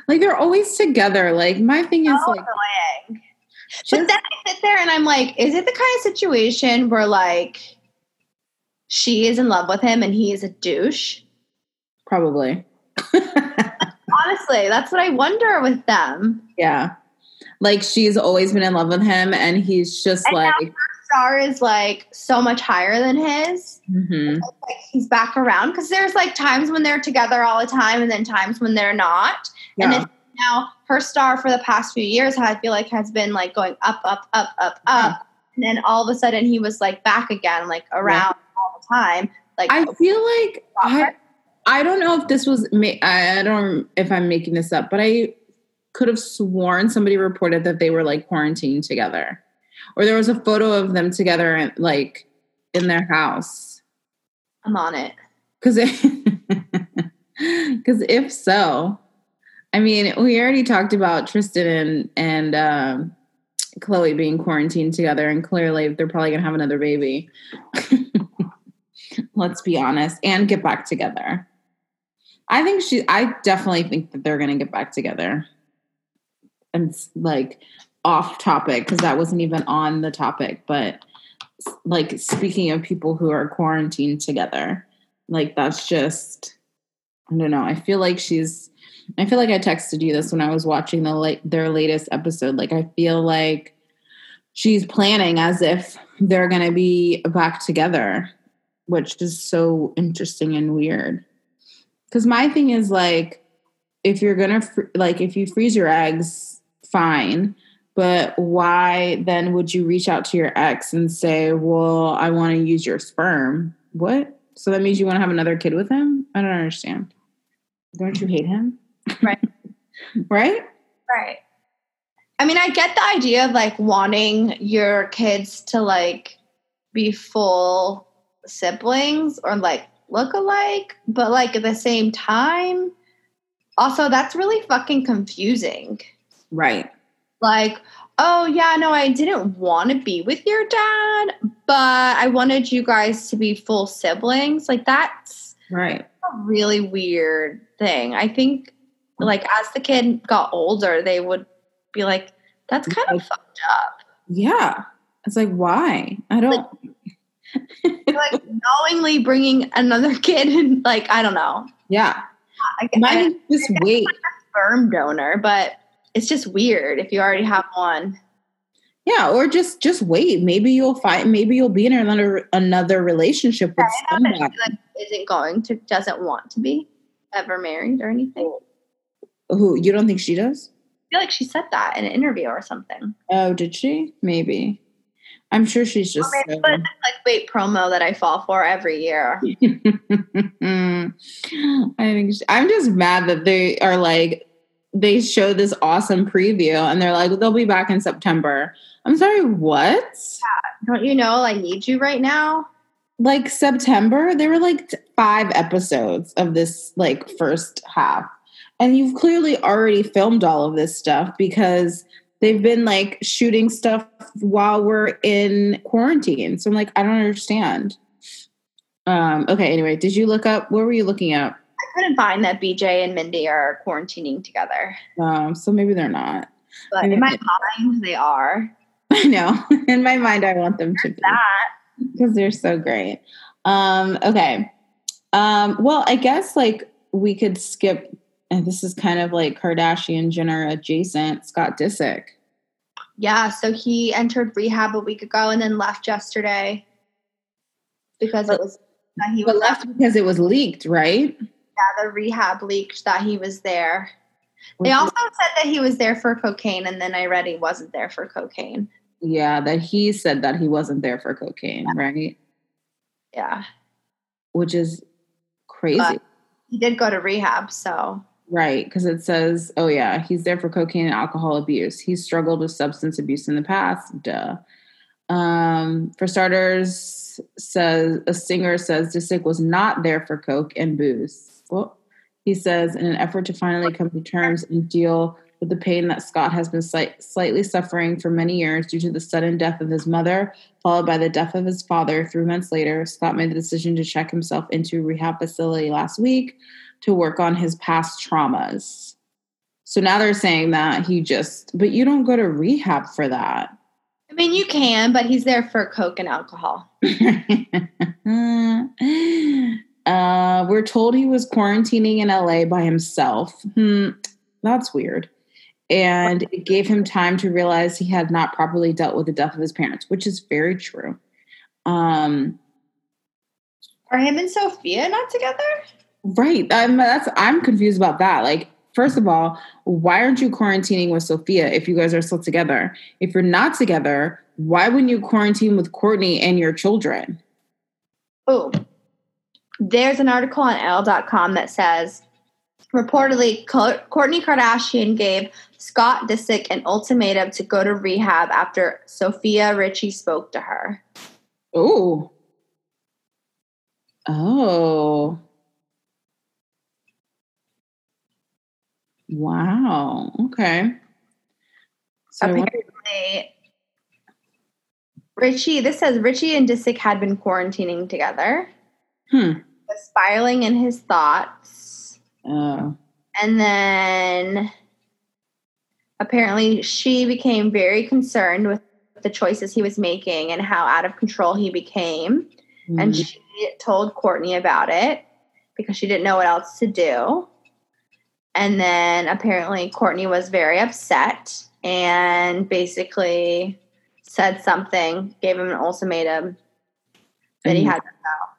Like they're always together. Like my thing is like annoying. But then I sit there and I'm like, is it the kind of situation where like she is in love with him and he is a douche? probably. Honestly, that's what I wonder with them. yeah. Like she's always been in love with him and he's just And like Star is like so much higher than his. mhm. Like he's back around because there's like times when they're together all the time and then times when they're not. And Yeah. then now her star for the past few years, I feel like has been like going up, up, up, up, up. And then all of a sudden he was like back again, like around all the time. Like I feel like I I don't know if this was I I don't know if I'm making this up, but I could have sworn somebody reported that they were like quarantined together. Or there was a photo of them together and like in their house. I'm on it. Cuz cuz if so, I mean, we already talked about Tristan and and um Khloé being quarantined together and clearly they're probably going to have another baby. Let's be honest and get back together. I think she I definitely think that they're going to get back together. And like off topic because that wasn't even on the topic, but like speaking of people who are quarantined together, like that's just I don't know. I feel like she's I feel like I texted you this when I was watching the late their latest episode. Like I feel like she's planning as if they're going to be back together, which is so interesting and weird. Cuz my thing is like if you're going to fr- like if you freeze your eggs, fine. But why then would you reach out to your ex and say, "Well, I want to use your sperm"? What? So that means you want to have another kid with him? I don't understand. Don't you hate him? Right. right? Right. I mean, I get the idea of like wanting your kids to like be full siblings or like look alike, but like at the same time, also that's really fucking confusing. Right. Like, oh yeah, no, I didn't want to be with your dad, but I wanted you guys to be full siblings. Like that's Right. a really weird thing. I think like as the kid got older, they would be like, that's kind of fucked up. Yeah. It's like, why? I don't. like knowingly bringing another kid in, like I don't know. yeah. I, Might I, as just wait. sperm donor, but it's just weird if you already have one. Yeah, or just just wait. Maybe you'll find. Maybe you'll be in another another relationship with I somebody like isn't going to doesn't want to be ever married or anything. Who you don't think she does? I feel like she said that in an interview or something. Oh, did she? Maybe. I'm sure she's just. So- like wait promo that I fall for every year. I think she- I'm just mad that they are like they show this awesome preview and they're like they'll be back in September. I'm sorry, what? Don't you know I need you right now? Like September, there were like five episodes of this like first half. And you've clearly already filmed all of this stuff because they've been like shooting stuff while we're in quarantine. So I'm like, I don't understand. Um, okay, anyway, did you look up what were you looking at? I couldn't find that BJ and Mindy are quarantining together. Um, so maybe they're not. But Maybe in my they- mind they are. I know. In my mind, I want them to be That because they're so great. Um, okay. Um, well, I guess like we could skip, and this is kind of like Kardashian Jenner adjacent. Scott Disick. Yeah, so he entered rehab a week ago and then left yesterday because it was he was But left because it was leaked, right? Yeah, the rehab leaked that he was there. They also said that he was there for cocaine, and then I read he wasn't there for cocaine. yeah, that he said that he wasn't there for cocaine, right? Yeah, Which is crazy. But- he did go to rehab, so Right, because it says, oh yeah, he's there for cocaine and alcohol abuse. He struggled with substance abuse in the past. Duh. Um, for starters, says a singer says Disick was not there for coke and booze. Well, he says in an effort to finally come to terms and deal with the pain that Scott has been slight, slightly suffering for many years due to the sudden death of his mother, followed by the death of his father. Three months later, Scott made the decision to check himself into a rehab facility last week to work on his past traumas. So now they're saying that he just, but you don't go to rehab for that. I mean, you can, but he's there for coke and alcohol. uh, we're told he was quarantining in LA by himself. Hmm, that's weird. And it gave him time to realize he had not properly dealt with the death of his parents, which is very true. Um, Are him and Sofia not together? Right. I'm that's I'm confused about that. Like, first of all, why aren't you quarantining with Sofia if you guys are still together? If you're not together, why wouldn't you quarantine with Kourtney and your children? Oh, there's an article on L.com that says reportedly Kourtney Kardashian gave Scott Disick an ultimatum to go to rehab after Sofia Richie spoke to her. Oh. Oh. Wow. Okay. So what- Richie, this says Richie and Disick had been quarantining together, hmm. spiraling in his thoughts. Oh. And then apparently she became very concerned with the choices he was making and how out of control he became. And Mm. she told Kourtney about it because she didn't know what else to do. And then apparently Kourtney was very upset and basically said something, gave him an ultimatum that he had to go.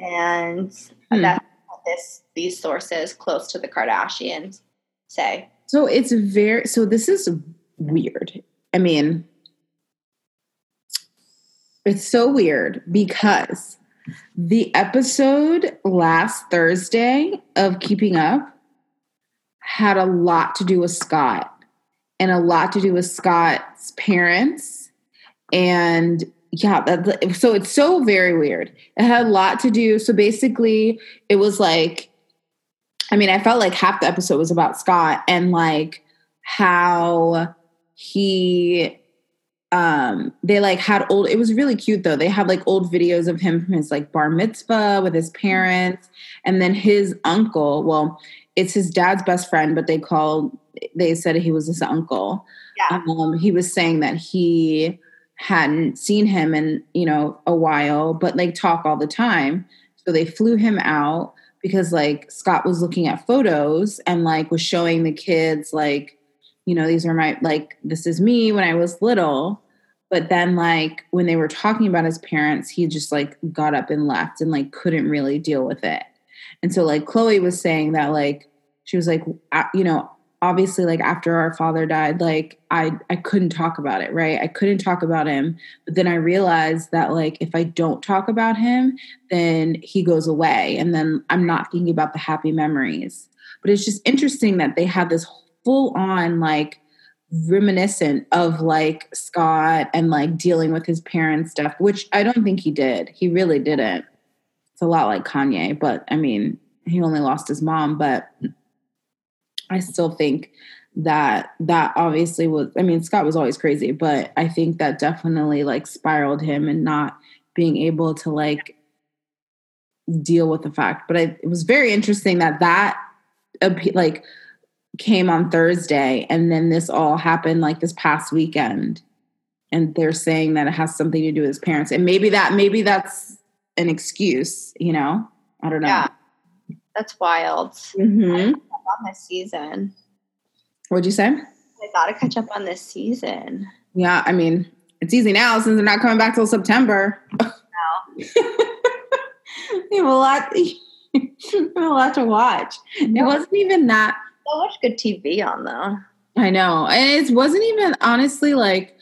And Hmm. that's what this these sources close to the Kardashians say. So it's very so this is weird. I mean it's so weird because the episode last Thursday of Keeping Up had a lot to do with Scott and a lot to do with Scott's parents and yeah, that, so it's so very weird. It had a lot to do so basically it was like I mean, I felt like half the episode was about Scott and like how he um they like had old it was really cute though they had like old videos of him from his like bar mitzvah with his parents and then his uncle well it's his dad's best friend but they called they said he was his uncle Yeah. um he was saying that he hadn't seen him in you know a while but like talk all the time so they flew him out because like scott was looking at photos and like was showing the kids like you know, these are my like this is me when I was little. But then like when they were talking about his parents, he just like got up and left and like couldn't really deal with it. And so like Khloé was saying that like she was like a- you know, obviously like after our father died, like I I couldn't talk about it, right? I couldn't talk about him. But then I realized that like if I don't talk about him, then he goes away and then I'm not thinking about the happy memories. But it's just interesting that they had this full on like reminiscent of like Scott and like dealing with his parents stuff, which I don't think he did. He really didn't. It's a lot like Kanye, but I mean, he only lost his mom, but I still think that that obviously was I mean, Scott was always crazy, but I think that definitely like spiraled him and not being able to like deal with the fact. But I, it was very interesting that that like came on Thursday and then this all happened like this past weekend. And they're saying that it has something to do with his parents. And maybe that maybe that's an excuse, you know? I don't know. Yeah. That's wild. Mhm. On this season. What'd you say? I gotta catch up on this season. Yeah, I mean, it's easy now since they're not coming back till September. you have a lot you have a lot to watch. It wasn't even that So much good TV on though. I know. And it wasn't even honestly like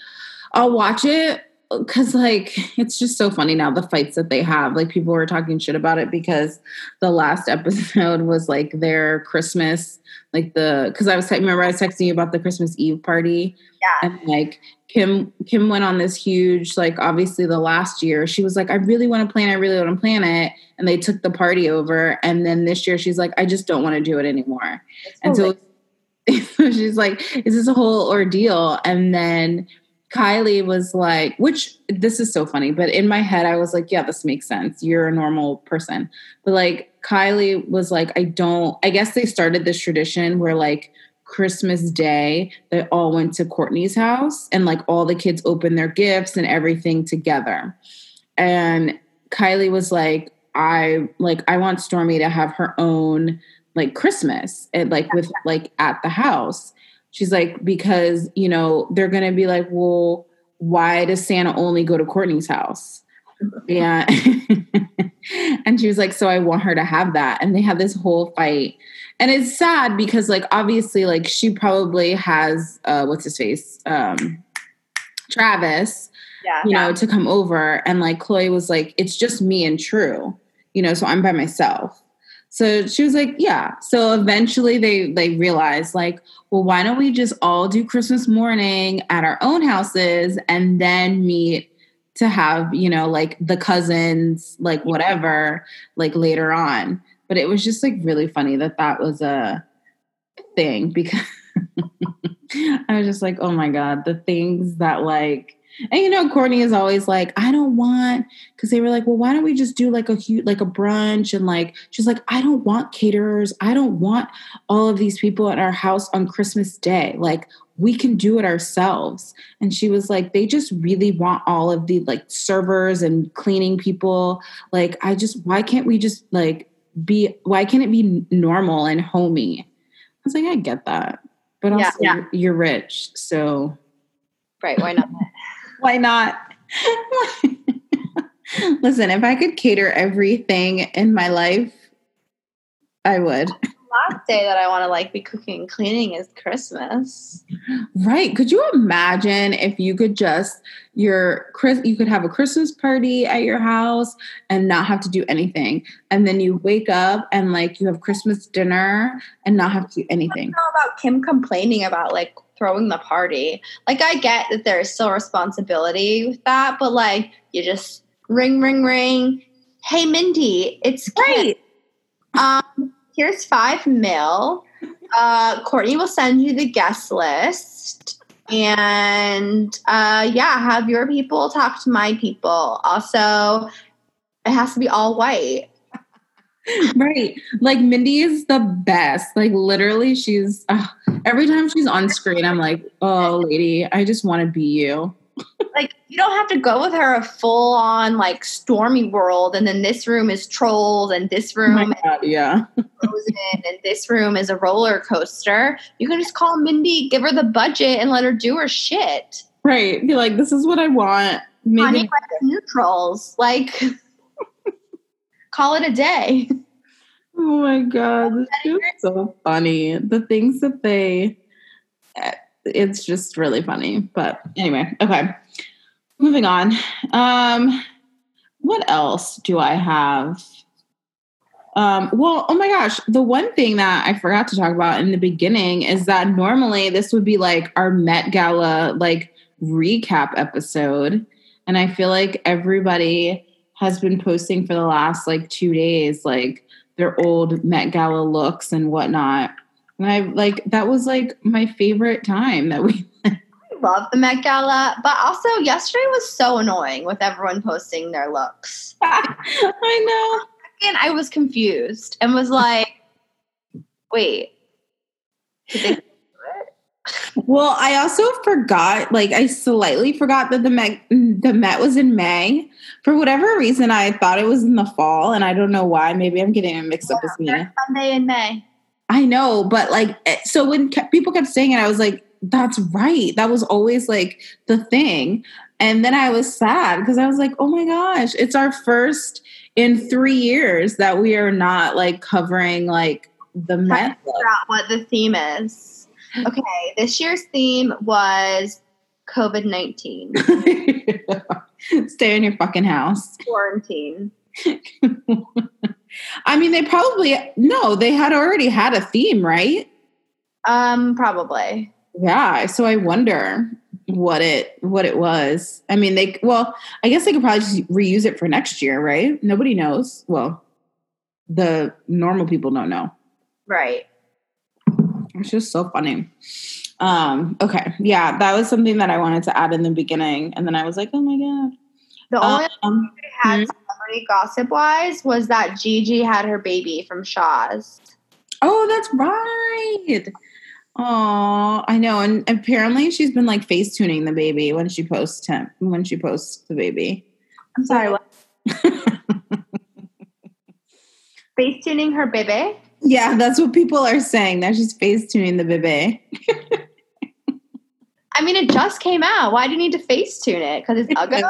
I'll watch it Uh, because like it's just so funny now the fights that they have. Like people were talking shit about it because the last episode was like their Christmas, like the because I was remember I was texting you about the Christmas Eve party. Yeah. And like Kim Kim went on this huge, like obviously the last year, she was like, I really want to plan, I really want to plan it. And they took the party over. And then this year she's like, I just don't want to do it anymore. And so so she's like, is this a whole ordeal? And then Kylie was like, which this is so funny, but in my head, I was like, yeah, this makes sense. You're a normal person. But like, Kylie was like, I don't, I guess they started this tradition where like Christmas Day, they all went to Kourtney's house and like all the kids opened their gifts and everything together. And Kylie was like, I like, I want Stormi to have her own like Christmas at like with like at the house. She's like, because you know, they're gonna be like, well, why does Santa only go to Kourtney's house? Yeah. and she was like, so I want her to have that. And they had this whole fight. And it's sad because like obviously like she probably has uh what's his face? Um Travis yeah. you know, to come over. And like Khloé was like, it's just me and True, you know, so I'm by myself. So she was like, yeah. So eventually they they realized like, well, why don't we just all do Christmas morning at our own houses and then meet to have, you know, like the cousins, like whatever, like later on. But it was just like really funny that that was a thing because I was just like, oh my God, the things that like, and you know, Kourtney is always like, I don't want, because they were like, well, why don't we just do like a huge, like a brunch? And like, she's like, I don't want caterers. I don't want all of these people at our house on Christmas Day. Like, we can do it ourselves. And she was like, they just really want all of the like servers and cleaning people. Like, I just, why can't we just like be, why can't it be normal and homey? I was like, I get that. But also, Yeah, yeah. you're rich. So Right. Why not? why not? Listen, if I could cater everything in my life, I would. Last day that I want to like be cooking and cleaning is Christmas. Right. Could you imagine if you could just your Chris you could have a Christmas party at your house and not have to do anything. And then you wake up and like you have Christmas dinner and not have to do anything. How about Kim complaining about like throwing the party? Like I get that there's still responsibility with that, but like you just ring, ring, ring. Hey Mindy, it's great. Um, here's five mil. Uh, Kourtney will send you the guest list. And uh, yeah, have your people talk to my people. Also, it has to be all white. Right. Like Mindy is the best. Like literally, she's uh, every time she's on screen, I'm like, oh, lady, I just want to be you. like you don't have to go with her a full on like Stormi world, and then this room is trolls, and this Oh room my God, yeah. frozen, and this room is a roller coaster. You can just call Mindy, give her the budget, and let her do her shit. Right. Be like, this is what I want. Maybe Honey neutrals. Like, call it a day. Oh my god, this is so funny. The things that they, eh, it's just really funny. But anyway, okay, moving on. Um, what else do I have? Um, well, oh my gosh, the one thing that I forgot to talk about in the beginning is that normally this would be like our Met Gala like recap episode, and I feel like everybody has been posting for the last like two days, like their old Met Gala looks and whatnot. And I like that was like my favorite time that we I love the Met Gala, but also yesterday was so annoying with everyone posting their looks. I know. And I was confused and was like, wait, did they do it? know. Well, I also forgot, like I slightly forgot that the Met the Met was in May. For whatever reason, I thought it was in the fall, and I don't know why. Maybe I'm getting it mixed up with me. Sunday in May. I know, but like, eh, so when ke- people kept saying it, I was like, that's right. That was always like the thing. And then I was sad because I was like, oh my gosh, it's our first in three years that we are not like covering like the Met. what the theme is. Okay, this year's theme was COVID 19, Stay in your fucking house. quarantine. I mean, they probably, no, they had already had a theme, right? Um, probably. Yeah, so I wonder what it what it was. I mean, they well, I guess they could probably just reuse it for next year, right? Nobody knows. Well, the normal people don't know. Right. It's just so funny. Um, okay, yeah, that was something that I wanted to add in the beginning, and then I was like, oh my god. The only Um, thing I had Mhm. celebrity gossip wise was that Gigi had her baby from Shahs. oh, that's right. Oh, I know, and apparently she's been like face tuning the baby when she posts him when she posts the baby. I'm sorry, what? Face tuning her baby. Yeah, that's what people are saying. That she's face tuning the baby. I mean, it just came out. Why do you need to face tune it? Because it's ugly.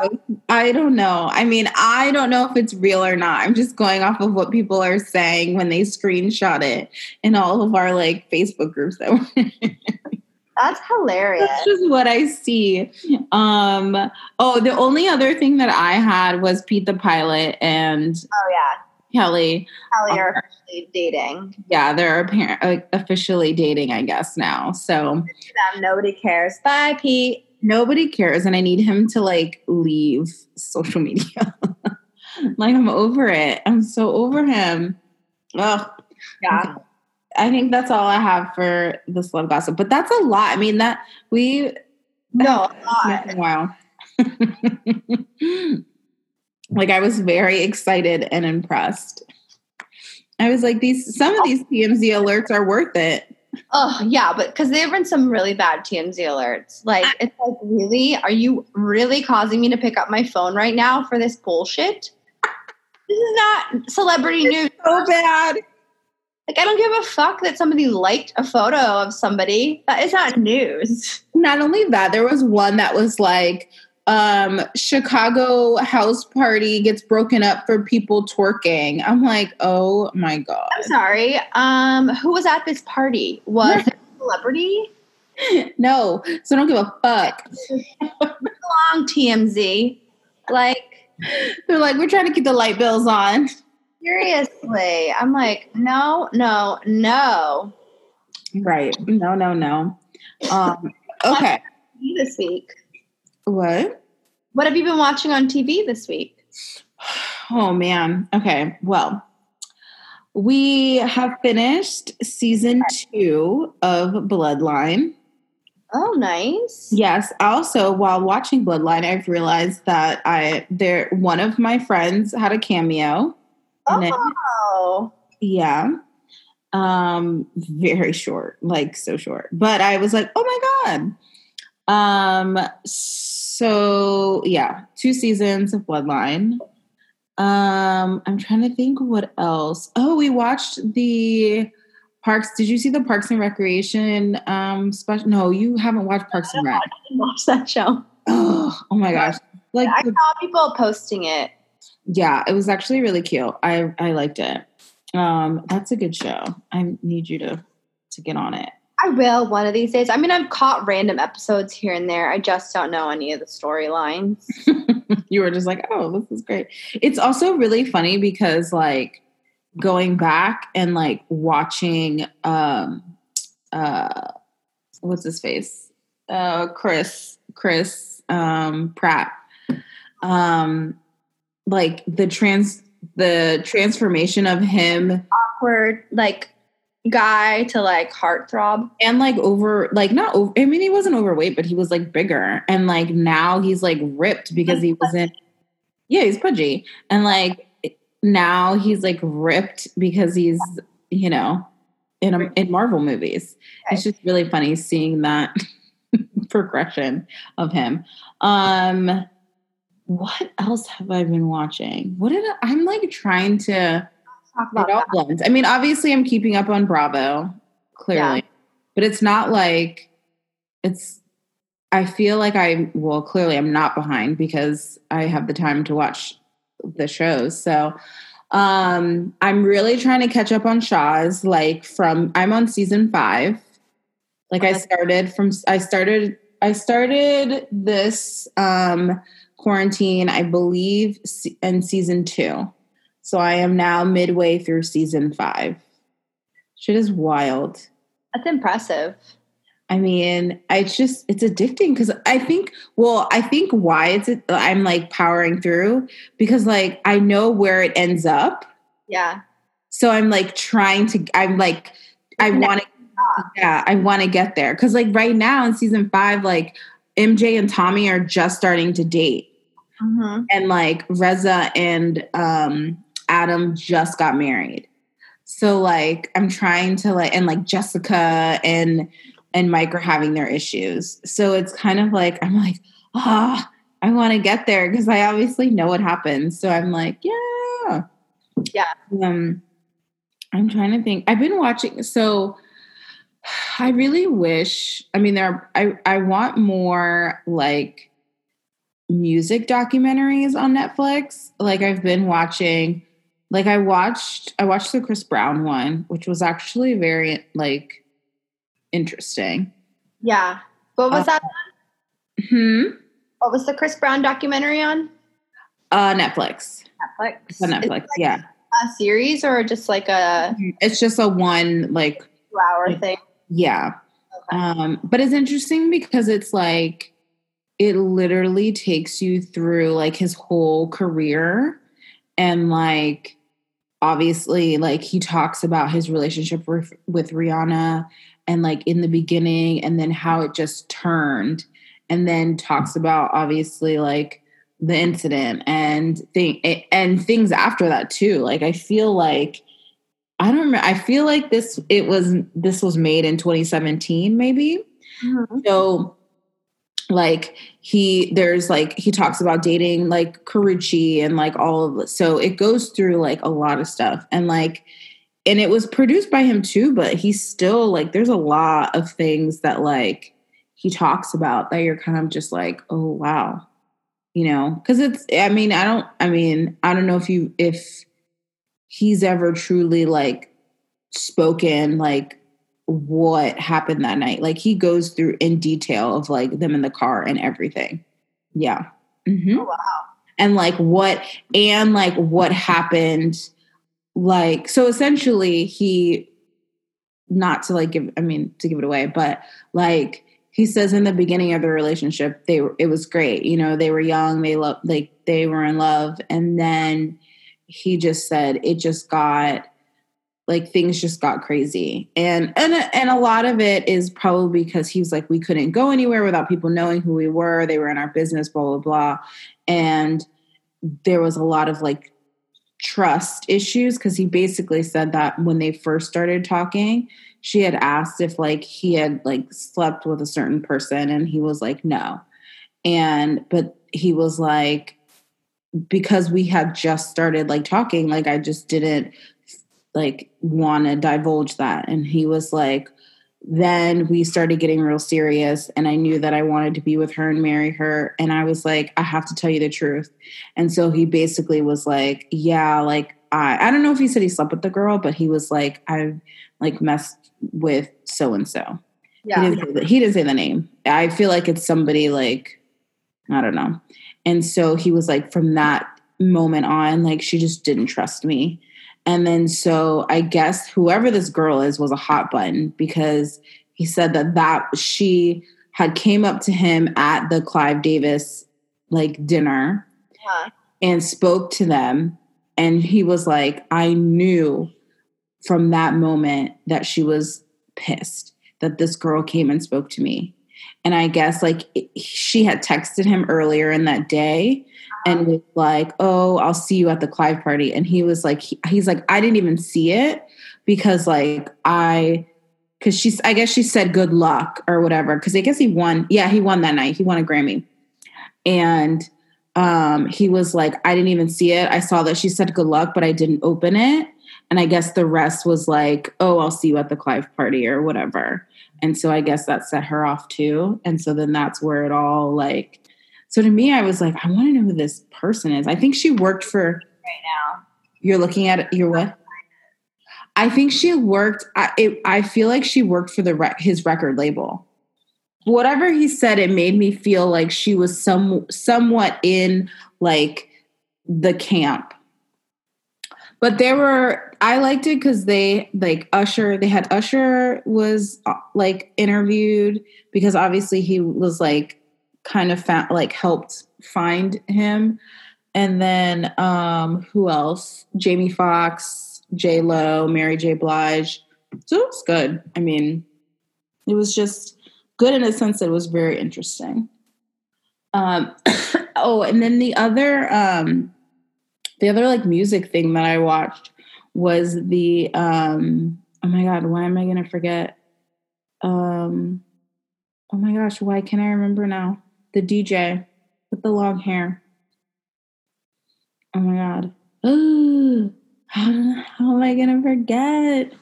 I don't know. I mean, I don't know if it's real or not. I'm just going off of what people are saying when they screenshot it in all of our like Facebook groups that we're. That's hilarious. That's just what I see. Um oh, the only other thing that I had was Pete the pilot and Oh yeah, Kelly. Kelly are officially dating. Yeah, they're apparent, like, uh, officially dating, I guess now. So nobody cares. Bye, Pete. nobody cares and i need him to like leave social media like i'm over it i'm so over him Ugh. Yeah. i think that's all i have for this love gossip but that's a lot i mean that we No, been like i was very excited and impressed i was like these some of these tmz alerts are worth it Oh yeah, but because there have been some really bad TMZ alerts. Like it's like, really? Are you really causing me to pick up my phone right now for this bullshit? This is not celebrity news. so bad Like I don't give a fuck that somebody liked a photo of somebody. That is not news. not only that, there was one that was like, um, Chicago house party gets broken up for people twerking. I'm like, oh my God. I'm sorry. Um, who was at this party? Was it a celebrity? No, so don't give a fuck. Long TMZ. Like They're like, we're trying to keep the light bills on. seriously, I'm like, no, no, no. Right. No, no, no. Um, okay. This week. What? What have you been watching on TV this week? Oh man. Okay. Well, we have finished season two of Bloodline. Oh, nice. Yes. Also, while watching Bloodline, I've realized that I there one of my friends had a cameo. Oh, Yeah. Um, very short, like so short. But I was like, oh my God. Um, so yeah, two seasons of Bloodline. Um, I'm trying to think what else. Oh, we watched the Parks. Did you see the Parks and Recreation um special? No, you haven't watched Parks and Rec. I didn't watch that show. Oh, oh my gosh. Like I saw people posting it. yeah, it was actually really cute. I I liked it. Um, that's a good show. I need you to to get on it. I will one of these days. I mean, I've caught random episodes here and there. I just don't know any of the storylines. you were just like, oh, this is great. It's also really funny because like going back and like watching um uh what's his face? Uh Chris Chris um Pratt. Um like the trans the transformation of him Awkward, like guy to like heartthrob. and like over like not over I mean he wasn't overweight but he was like bigger. And like now he's like ripped because he wasn't yeah he's pudgy. And like now he's like ripped because he's you know in a, in Marvel movies. It's just really funny seeing that progression of him. Um what else have I been watching? What did I, I'm like trying to Talk it all that. blends. I mean, obviously, I'm keeping up on Bravo, clearly, but it's not like it's. I feel like I well, clearly, I'm not behind because I have the time to watch the shows. So, um, I'm really trying to catch up on Shahs. Like from, I'm on season five. Like I started from, I started, I started this um quarantine, I believe, in season two. So I am now midway through season five. Shit is wild. That's impressive. I mean, it's just it's addicting because I think well, I think why it's I'm like powering through because like I know where it ends up. Yeah. So I'm like trying to I'm like I want to yeah, I want to get there cuz like right now in season 5 like MJ and Tommy are just starting to date Mm-hmm. and like Reza and um Adam just got married. So like I'm trying to like and like Jessica and and Mike are having their issues. So it's kind of like I'm like, ah, I want to get there because I obviously know what happens. So I'm like, yeah. Yeah. Um I'm trying to think. I've been watching so I really wish I mean there are, I I want more like music documentaries on Netflix. Like I've been watching like I watched I watched the Chris Brown one, which was actually very like interesting. Yeah. What was Uh, that? Hmm. What was the Chris Brown documentary on Uh Netflix. Netflix? It's on Is it Netflix, yeah. a series or just like a It's just a one like two-hour Like- thing? yeah. Okay. Um, but it's interesting because it's like it literally takes you through like his whole career and like obviously like he talks about his relationship with, with Rihanna and like in the beginning and then how it just turned and then talks about obviously like the incident and thing and things after that too like i feel like i don't remember i feel like this it was this was made in 2017 maybe Mhm. so like he there's like he talks about dating like Karrueche and like all of it. So it goes through like a lot of stuff and like and it was produced by him too, but he's still like there's a lot of things that like he talks about that you're kind of just like, oh wow. You know, cuz it's I mean, I don't I mean, I don't know if you if he's ever truly like spoken like what happened that night. Like he goes through in detail of like them in the car and everything. Yeah. Mhm. Oh, wow. And like what and like what happened like so essentially he not to like give I mean to give it away, but like he says in the beginning of the relationship they were it was great. You know, they were young, they love like they were in love and then he just said it just got like things just got crazy. And and and a lot of it is probably because he was like we couldn't go anywhere without people knowing who we were. They were in our business blah blah blah. And there was a lot of like trust issues because he basically said that when they first started talking she had asked if like he had like slept with a certain person and he was like no. And but he was like because we had just started like talking like i just didn't like want to divulge that. And he was like then we started getting real serious and i knew that i wanted to be with her and marry her and i was like i have to tell you the truth. And so he basically was like yeah like i i don't know if he said he slept with the girl but he was like i've like messed with so and so yeah. he didn't, the, he didn't say the name. I feel like it's somebody like i don't know. And so he was like from that moment on like she just didn't trust me and then so I guess whoever this girl is was a hot button because he said that that she had came up to him at the Clive Davis like dinner uh-huh. and spoke to them. And he was like I knew from that moment that she was pissed that this girl came and spoke to me. And I guess like she had texted him earlier in that day and was like, "Oh, I'll see you at the Clive party." And he was like, he, he's like, I didn't even see it because like I, because she's, I guess she said good luck or whatever. Because I guess he won. Yeah, he won that night. He won a Grammy, and um, he was like, I didn't even see it. I saw that she said good luck, but I didn't open it. And I guess the rest was like, oh, I'll see you at the Clive party or whatever. And so I guess that set her off too. And so then that's where it all like so to me, I was like, I want to know who this person is. I think she worked for right now. You're looking at your what? I think she worked. I it, I feel like she worked for the his record label. Whatever he said, it made me feel like she was some somewhat in like the camp. But there were I liked it because they like Usher. They had Usher was uh, like interviewed because obviously he was like kind of found like helped find him. And then um who else? Jamie Foxx, J Lo, Mary J. Blige. So it was good. I mean, it was just good in a sense that it was very interesting. Um oh, and then the other um the other like music thing that I watched was the um oh my god, why am I gonna forget? Um oh my gosh, why can't I remember now? The DJ with the long hair. Oh my god. Ooh, how, how am I gonna forget?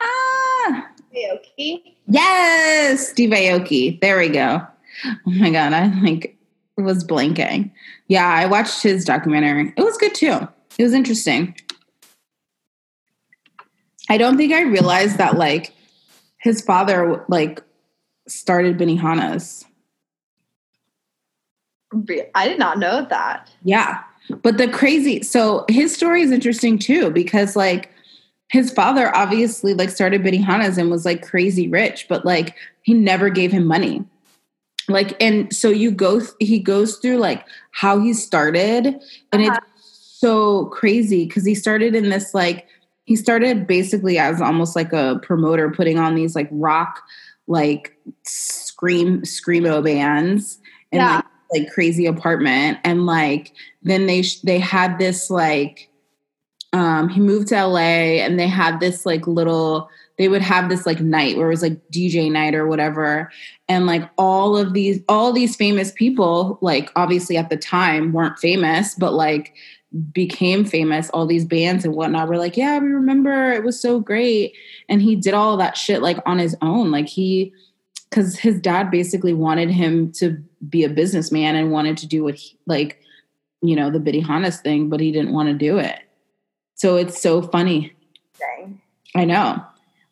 Ah, Aoki. Yes, Steve Aoki. There we go. Oh my god, I like was blanking. Yeah, I watched his documentary. It was good too. It was interesting. I don't think I realized that like his father like started Benihana's. I did not know that. Yeah. But the crazy so his story is interesting too because like his father obviously like started Benihana's and was like crazy rich, but like he never gave him money. Like and so you go th- he goes through like how he started and uh-huh. it's so crazy cuz he started in this like he started basically as almost like a promoter putting on these like rock like scream screamo bands in yeah. like, like crazy apartment and like then they sh- they had this like um he moved to LA and they had this like little they would have this like night where it was like DJ night or whatever and like all of these all these famous people like obviously at the time weren't famous but like became famous, all these bands and whatnot were like, yeah, we remember it was so great. And he did all that shit like on his own. Like he, because his dad basically wanted him to be a businessman and wanted to do what he, like, you know, the Benihana's thing, but he didn't want to do it. So it's so funny. Dang. I know.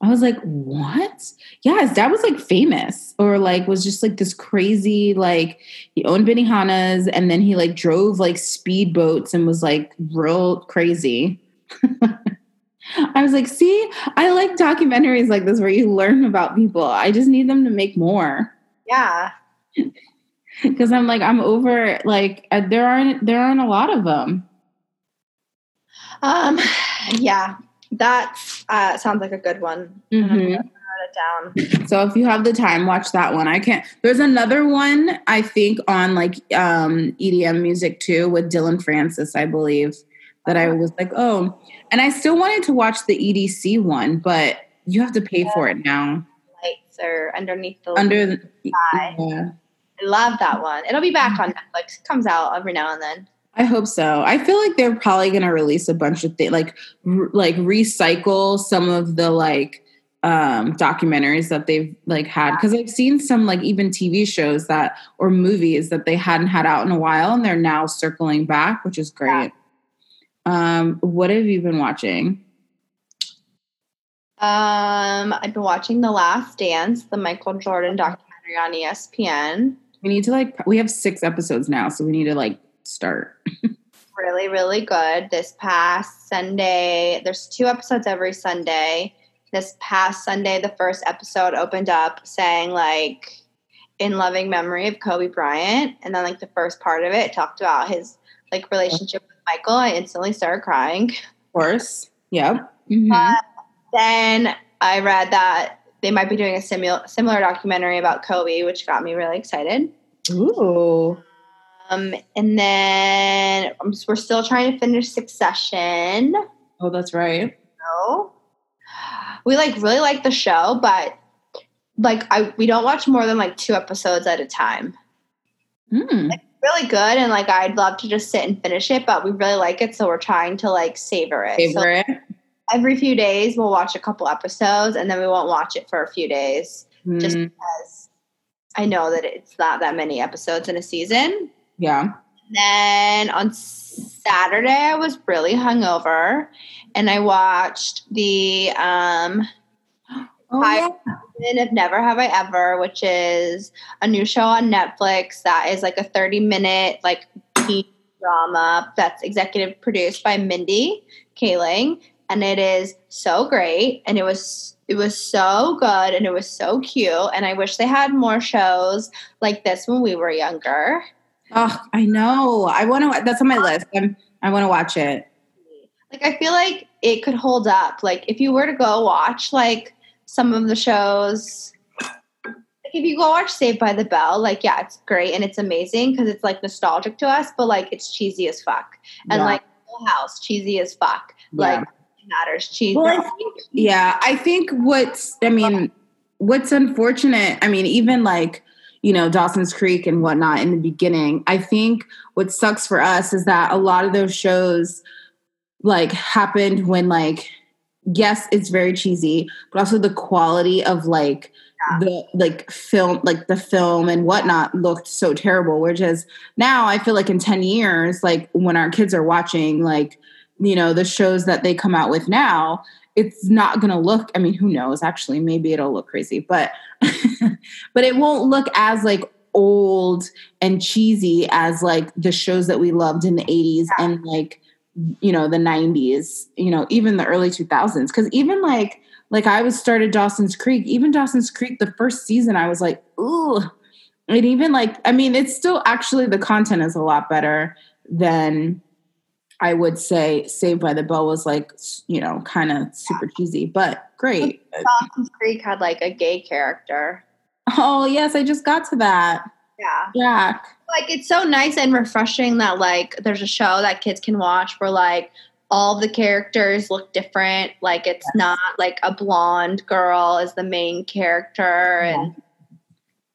I was like, what? Yeah, his dad was like famous or like was just like this crazy, like he owned Benihana's and then he like drove like speedboats and was like real crazy. I was like, see, I like documentaries like this where you learn about people. I just need them to make more. Yeah. Cause I'm like, I'm over like uh, there aren't there aren't a lot of them. Um, yeah, that uh, sounds like a good one. Mhm. Write it down. So if you have the time, watch that one. I can't. There's another one I think on like um, EDM music too with Dillon Francis, I believe. That I was like, oh, and I still wanted to watch the EDC one, but you have to pay for it now. Lights are underneath the. Under the, yeah. I love that one. It'll be back on Netflix. It comes out every now and then. I hope so. I feel like they're probably going to release a bunch of things, like r- like recycle some of the like um documentaries that they've like had because I've seen some like even TV shows that or movies that they hadn't had out in a while and they're now circling back, which is great. Um, what have you been watching? Um, I've been watching The Last Dance, the Michael Jordan documentary on ESPN. We need to like we have six episodes now, so we need to like start. Really, really good. This past Sunday, there's two episodes every Sunday. This past Sunday, the first episode opened up saying like in loving memory of Kobe Bryant, and then like the first part of it talked about his like relationship with Michael. I instantly started crying. Of course. Yep. Mhm. Uh, Then I read that they might be doing a similar similar documentary about Kobe, which got me really excited. Ooh. Um, and then um, we're still trying to finish Succession. Oh, that's right. So we like really like the show, but like I we don't watch more than like two episodes at a time. Hmm. Really good, and like I'd love to just sit and finish it, but we really like it, so we're trying to like savor it. So Favorite. every few days we'll watch a couple episodes, and then we won't watch it for a few days. just Hmm. because I know that it's not that many episodes in a season. Yeah. Then on Saturday, I was really hungover, and I watched the um, Oh, Hi. yeah. of Never Have I Ever, which is a new show on Netflix that is like a thirty-minute like teen drama that's executive produced by Mindy Kaling, and it is so great, and it was it was so good, and it was so cute, and I wish they had more shows like this when we were younger. Oh, I know. I want to. That's on my list. I'm, I want to watch it. like I feel like it could hold up. Like if you were to go watch like some of the shows, like if you go watch Saved by the Bell, like yeah, it's great and it's amazing because it's like nostalgic to us, but like it's cheesy as fuck. And Yeah. like Full House, cheesy as fuck. Yeah. Like matters, cheesy. Well, I think, yeah, I think what's, I mean, what's unfortunate, I mean, even like, you know, Dawson's Creek and whatnot in the beginning, I think what sucks for us is that a lot of those shows like happened when like, yes, it's very cheesy, but also the quality of like, the like film like the film and whatnot looked so terrible which is now i feel like in 10 years like when our kids are watching like you know the shows that they come out with now it's not going to look i mean who knows? Actually maybe it'll look crazy but but it won't look as like old and cheesy as like the shows that we loved in the 80s and like you know the 90s you know even the early 2000s because even like like i was started dawson's creek. Even dawson's creek the first season i was like ooh. And even like i mean it's still actually the content is a lot better than I would say Saved by the Bell was like, you know, kind of super cheesy, but great. Uh, Dawson's Creek had like a gay character. Oh, yes, I just got to that. Yeah. Jack. like it's so nice and refreshing that like there's a show that kids can watch where like all the characters look different like it's not like a blonde girl is the main character and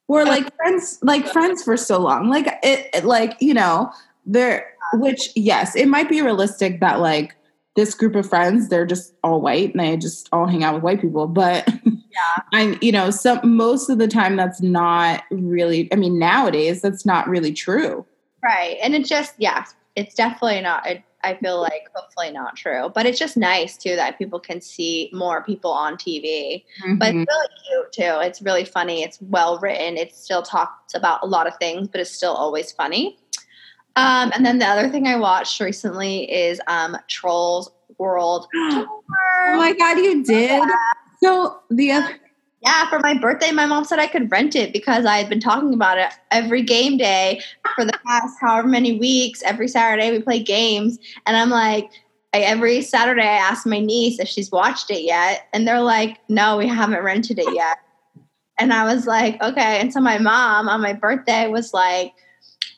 we're like friends, like friends for so long. Like it, it like, you know, there, which, yes, it might be realistic that like this group of friends, they're just all white and they just all hang out with white people. But yeah I'm, you know, some most of the time that's not really, I mean, nowadays that's not really true. right and it's just yeah it's definitely not it, i feel like hopefully not true but it's just nice too that people can see more people on tv but Mhm. it's really cute too it's really funny it's well written it still talks about a lot of things but it's still always funny um, and then the other thing i watched recently is um, trolls world oh my God, you did? So the other, yeah for my birthday my mom said i could rent it because i had been talking about it every game day for the past however many weeks every saturday we play games and i'm like I, every Saturday I ask my niece if she's watched it yet, and they're like, "No, we haven't rented it yet." And I was like, "Okay." And so my mom on my birthday was like,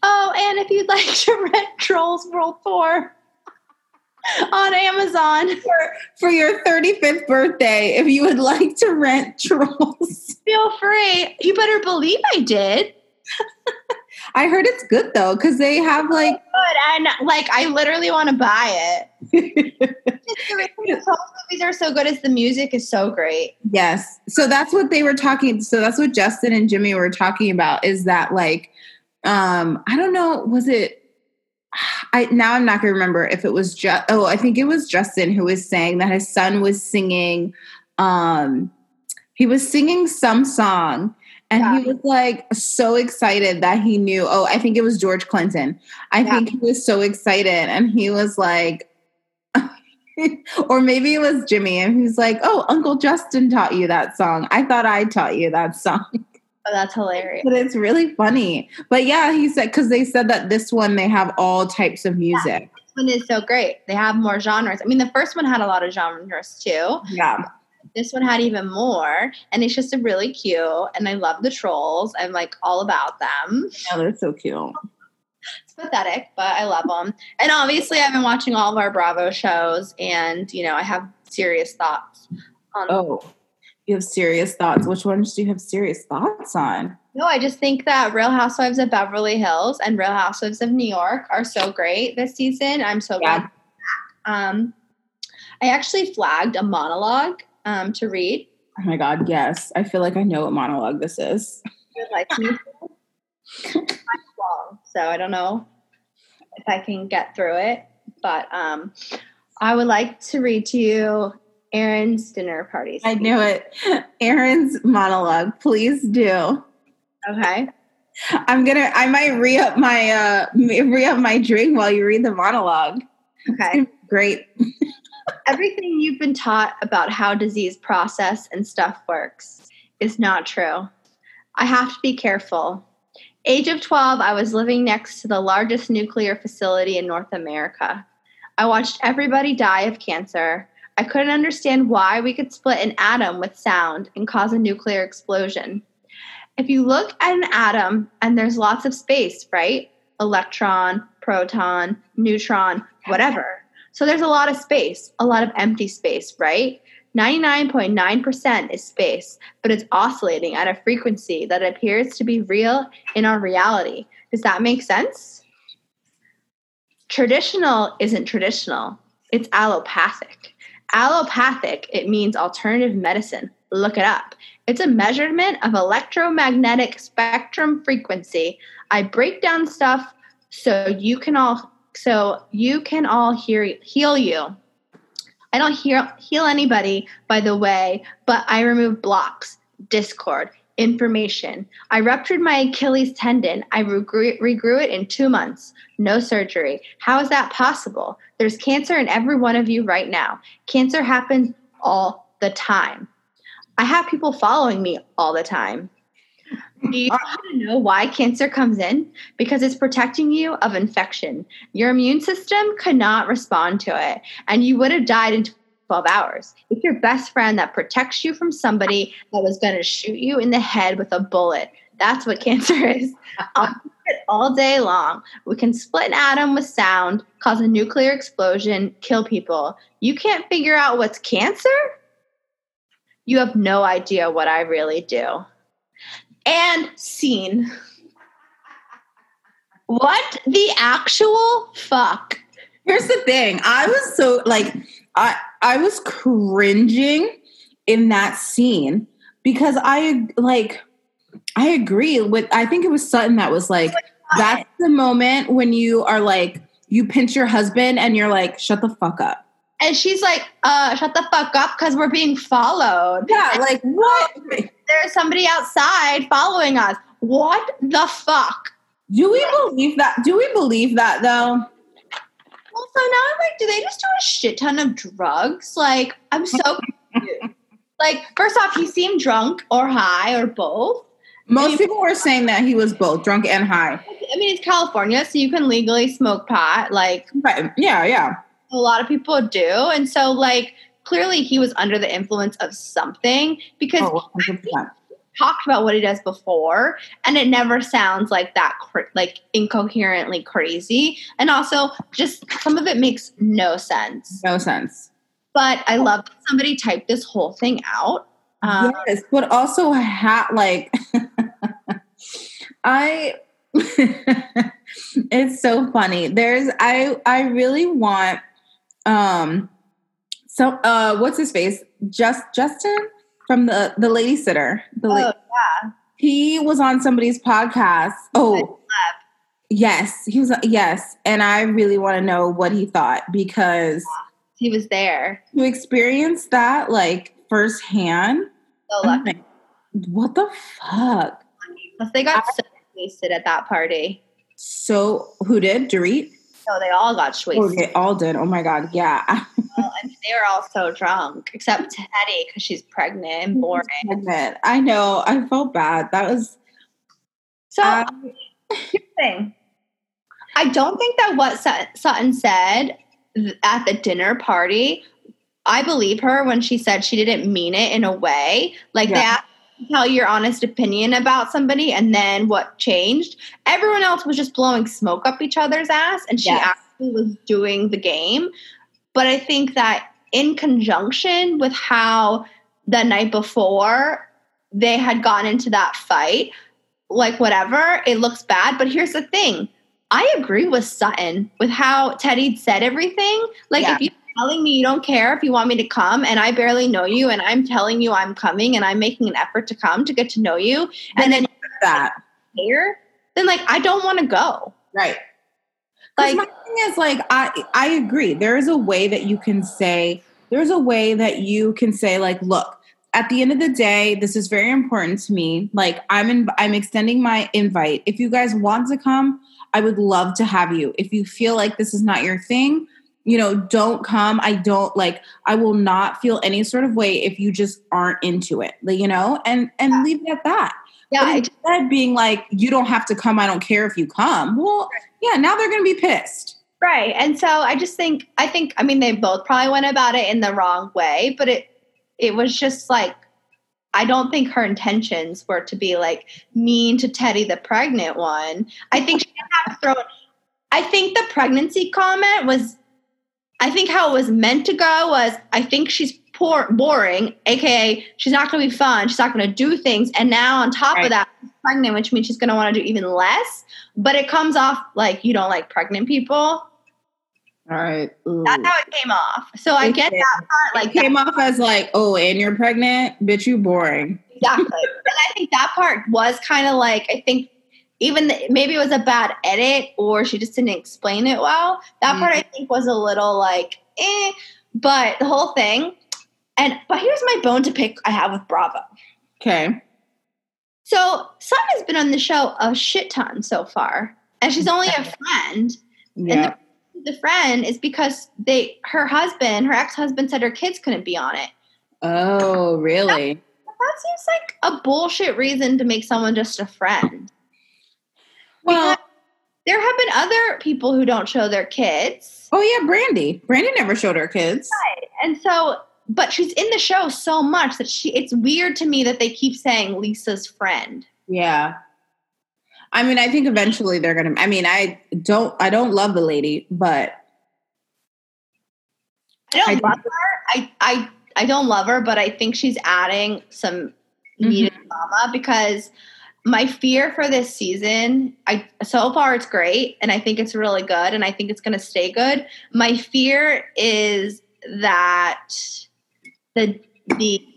"Oh, and if you'd like to rent Trolls World Tour." on Amazon for, for your 35th birthday, if you would like to rent Trolls, feel free. You better believe I did. I heard it's good though because they have oh, like good and like I literally want to buy it. the movies are so good as the music is so great. Yes, so that's what they were talking. So that's what Justin and Jimmy were talking about. Is that like, um, I don't know, was it? I now I'm not gonna remember if it was just. Oh, I think it was Justin who was saying that his son was singing. Um, he was singing some song and yeah. he was like so excited that he knew. Oh, I think it was George Clinton. I yeah. think he was so excited. And he was like, or maybe it was Jimmy. And he's like, oh, Uncle Justin taught you that song. I thought I taught you that song. Oh, that's hilarious. But it's really funny. But yeah, he said, because they said that this one, they have all types of music. Yeah, this one is so great. They have more genres. I mean, the first one had a lot of genres too. Yeah this one had even more, and it's just a really cute. And I love the trolls. I'm like all about them. Yeah, they're so cute. It's pathetic, but I love them. And obviously, I've been watching all of our Bravo shows, and you know, I have serious thoughts. on Oh, you have serious thoughts. Which ones do you have serious thoughts on? No, I just think that Real Housewives of Beverly Hills and Real Housewives of New York are so great this season. I'm so yeah. glad. Um, I actually flagged a monologue um, to read. Oh my God, yes. I feel like I know what monologue this is. like me. so I don't know if I can get through it, but um, I would like to read to you Aaron's dinner party. I knew it. Aaron's monologue. Please do. Okay. I'm gonna. I might re up my uh re up my drink while you read the monologue. Okay. Great everything you've been taught about how disease process and stuff works is not true. I have to be careful. Age of 12, I was living next to the largest nuclear facility in North America. I watched everybody die of cancer. I couldn't understand why we could split an atom with sound and cause a nuclear explosion. If you look at an atom and there's lots of space, right? Electron, proton, neutron, whatever. So there's a lot of space, a lot of empty space, right? 99.9% is space, but it's oscillating at a frequency that appears to be real in our reality. Does that make sense? Traditional isn't traditional, it's allopathic. Allopathic, it means alternative medicine. Look it up. It's a measurement of electromagnetic spectrum frequency. I break down stuff so you can all so you can all hear, heal you. I don't heal, heal anybody, by the way, but I remove blocks, discord, information. I ruptured my Achilles tendon. I regrew, regrew it in two months. No surgery. How is that possible? There's cancer in every one of you right now. Cancer happens all the time. I have people following me all the time. Do you want to know why cancer comes in? Because it's protecting you of infection. Your immune system could not respond to it, and you would have died in 12 hours. It's your best friend that protects you from somebody that was going to shoot you in the head with a bullet. That's what cancer is. Um, all day long. We can split an atom with sound, cause a nuclear explosion, kill people. You can't figure out what's cancer? You have no idea what I really do and scene. What the actual fuck? Here's the thing. I was so like I I was cringing in that scene because I like I agree with I think it was Sutton that was like that's the moment when you are like you pinch your husband and you're like shut the fuck up. And she's like, uh, shut the fuck up because we're being followed. Yeah, like what? There's somebody outside following us. What the fuck? Do we believe that? Do we believe that though? So now I'm like, do they just do a shit ton of drugs? Like, I'm so confused. like, first off, he seemed drunk or high or both. Most I people were saying that he was both drunk and high. I mean, it's California, so you can legally smoke pot. Like, right. yeah, yeah. A lot of people do. And so, like, clearly he was under the influence of something because Oh, he 100%. Talked about what he does before and it never sounds like that cr- like incoherently crazy and also just some of it makes no sense No sense. but i love that somebody typed this whole thing out um, yes, but also hat like I it's so funny. There's I I really want um so uh what's his face? Just Justin from the the lady sitter. The oh, la- Oh, he was on somebody's podcast. Oh yes, he was yes, and I really want to know what he thought because he was there to experience that like firsthand. so lucky like, what the fuck? Plus they got so wasted at that party So who did Dorit? so they all got Oh, they all did. Oh my god, yeah. Well, and they were all so drunk except Teddi because she's pregnant and boring Pregnant. I know. I felt bad. That was. so I- um, thing. I don't think that what Sutton said at the dinner party, I believe her when she said she didn't mean it in a way. Like they Yeah. to tell your honest opinion about somebody and then what changed. Everyone else was just blowing smoke up each other's ass and she Yes. actually was doing the game. But I think that in conjunction with how the night before they had gotten into that fight, like whatever, it looks bad. But here's the thing I agree with Sutton with how Teddi said everything. Like, Yeah. if you're telling me you don't care if you want me to come and I barely know you and I'm telling you I'm coming and I'm making an effort to come to get to know you, and then that. here, then like, I don't want to go. Right. Like, my thing is like I I agree. There is a way that you can say there's a way that you can say like look, at the end of the day, this is very important to me. Like I'm in I'm extending my invite. If you guys want to come, I would love to have you. If you feel like this is not your thing, you know, don't come. I don't like I will not feel any sort of way if you just aren't into it. You know, and and Yeah. leave it at that. yeah, But instead being like, you don't have to come, I don't care if you come. Well, yeah, now they're gonna be pissed. Right. And so I just think I think I mean they both probably went about it in the wrong way, but it it was just like I don't think her intentions were to be like mean to Teddi the pregnant one. I think she had thrown I think the pregnancy comment was I think how it was meant to go was I think she's poor boring, aka she's not gonna be fun, she's not gonna do things, and now on top Right. of that, pregnant, which means she's gonna want to do even less. But it comes off like you don't like pregnant people. All right. Ooh. That's how it came off. So I It get did. that part, like it came off as like, oh, and you're pregnant, bitch, you boring. exactly. and I think that part was kind of like I think even the, maybe it was a bad edit or she just didn't explain it well. That part I think was a little like eh. But the whole thing, and but here's my bone to pick. I have with Bravo. Okay. So Sun has been on the show a shit ton so far, and she's only a friend. Yeah. The friend is because they her husband, her ex husband, said her kids couldn't be on it. oh, really? That seems like a bullshit reason to make someone just a friend. Well, Because there have been other people who don't show their kids. oh yeah, Brandi. Brandi never showed her kids. Right. And so, but she's in the show so much that she, it's weird to me that they keep saying Lisa's friend. Yeah. I mean, I think eventually they're gonna. I mean, I don't. I don't love the lady, but I don't I- love her. I, I, I don't love her, but I think she's adding some mm-hmm. needed drama because my fear for this season, I so far it's great and I think it's really good and I think it's going to stay good. My fear is that the the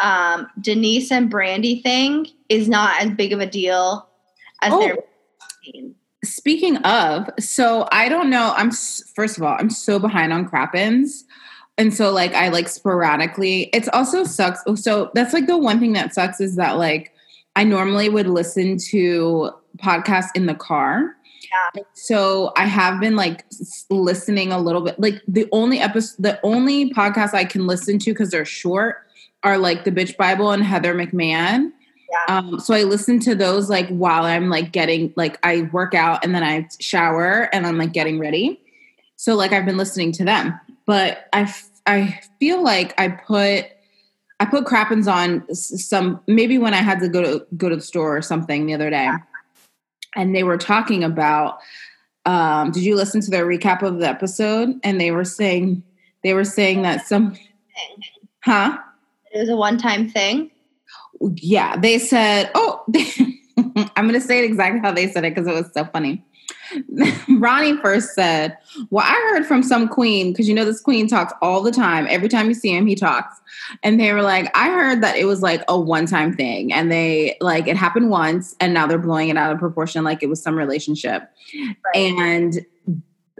um, Denise and Brandi thing is not as big of a deal as Oh. they're. Speaking of, so I don't know. I'm first of all, I'm so behind on Crappens. And so like I like sporadically. It's also sucks. So that's like the one thing that sucks is that like I normally would listen to podcasts in the car. Yeah. So I have been like listening a little bit. Like the only episode the only podcast I can listen to cuz they're short are like The Bitch Bible and Heather McMahan. Yeah. Um, so I listen to those like while I'm like getting like I work out and then I shower and I'm like getting ready. So like I've been listening to them, but I f- I feel like I put I put Crappens on some maybe when I had to go to go to the store or something the other day, and they were talking about. Um, did you listen to their recap of the episode? And they were saying they were saying that some, huh? It was a one time thing. Yeah, they said, "Oh, I'm going to say it exactly how they said it because it was so funny." Ronnie first said, Well, I heard from some queen, because you know this queen talks all the time. Every time you see him, he talks. And they were like, I heard that it was like a one time thing. And they like it happened once and now they're blowing it out of proportion like it was some relationship. Right. And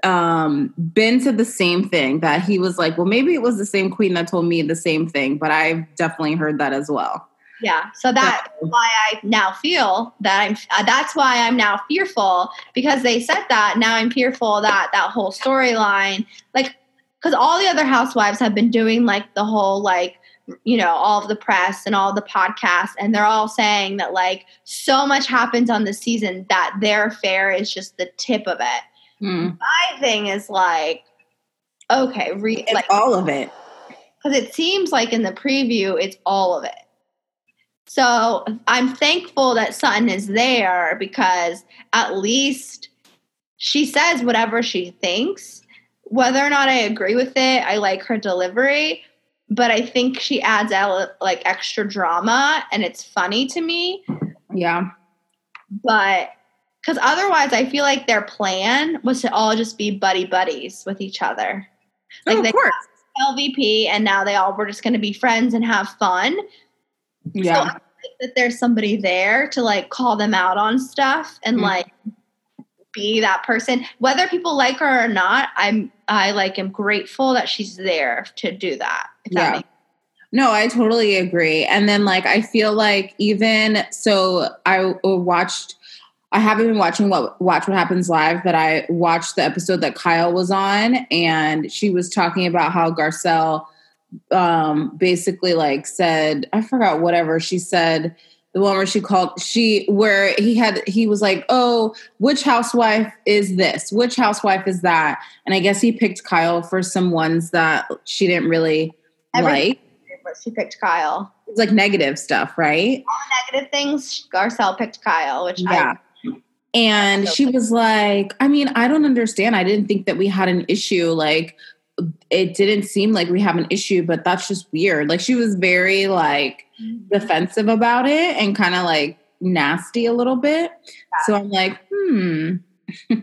um Ben said the same thing that he was like, Well, maybe it was the same queen that told me the same thing, but I've definitely heard that as well. Yeah. So that's why I now feel that I'm, uh, that's why I'm now fearful because they said that. Now I'm fearful that that whole storyline, like, because all the other housewives have been doing like the whole, like, you know, all of the press and all the podcasts, and they're all saying that like so much happens on the season that their affair is just the tip of it. Mm. My thing is like, okay, re- like all of it. Because it seems like in the preview, it's all of it. So I'm thankful that Sutton is there because at least she says whatever she thinks. Whether or not I agree with it, I like her delivery, but I think she adds out like extra drama and it's funny to me. Yeah. But because otherwise, I feel like their plan was to all just be buddy buddies with each other. Oh, like oh, of they course. LVP, and now they all were just going to be friends and have fun. Yeah. So that there's somebody there to like call them out on stuff and mm-hmm. like be that person whether people like her or not i'm i like am grateful that she's there to do that yeah that no i totally agree and then like i feel like even so i watched I haven't been watching what Watch What Happens Live, but I watched the episode that Kyle was on, and she was talking about how Garcelle um, basically like said, I forgot whatever she said. The one where she called she where he had he was like, oh, which housewife is this? Which housewife is that? And I guess he picked Kyle for some ones that she didn't really Everything like. She picked Kyle. It's like negative stuff, right? All negative things. Garcelle picked Kyle, which yeah. I, and she was like, I mean, I don't understand. I didn't think that we had an issue. Like, it didn't seem like we have an issue, but that's just weird. Like she was very like mm-hmm. defensive about it and kind of like nasty a little bit. Yeah. So I'm like, hmm. yeah.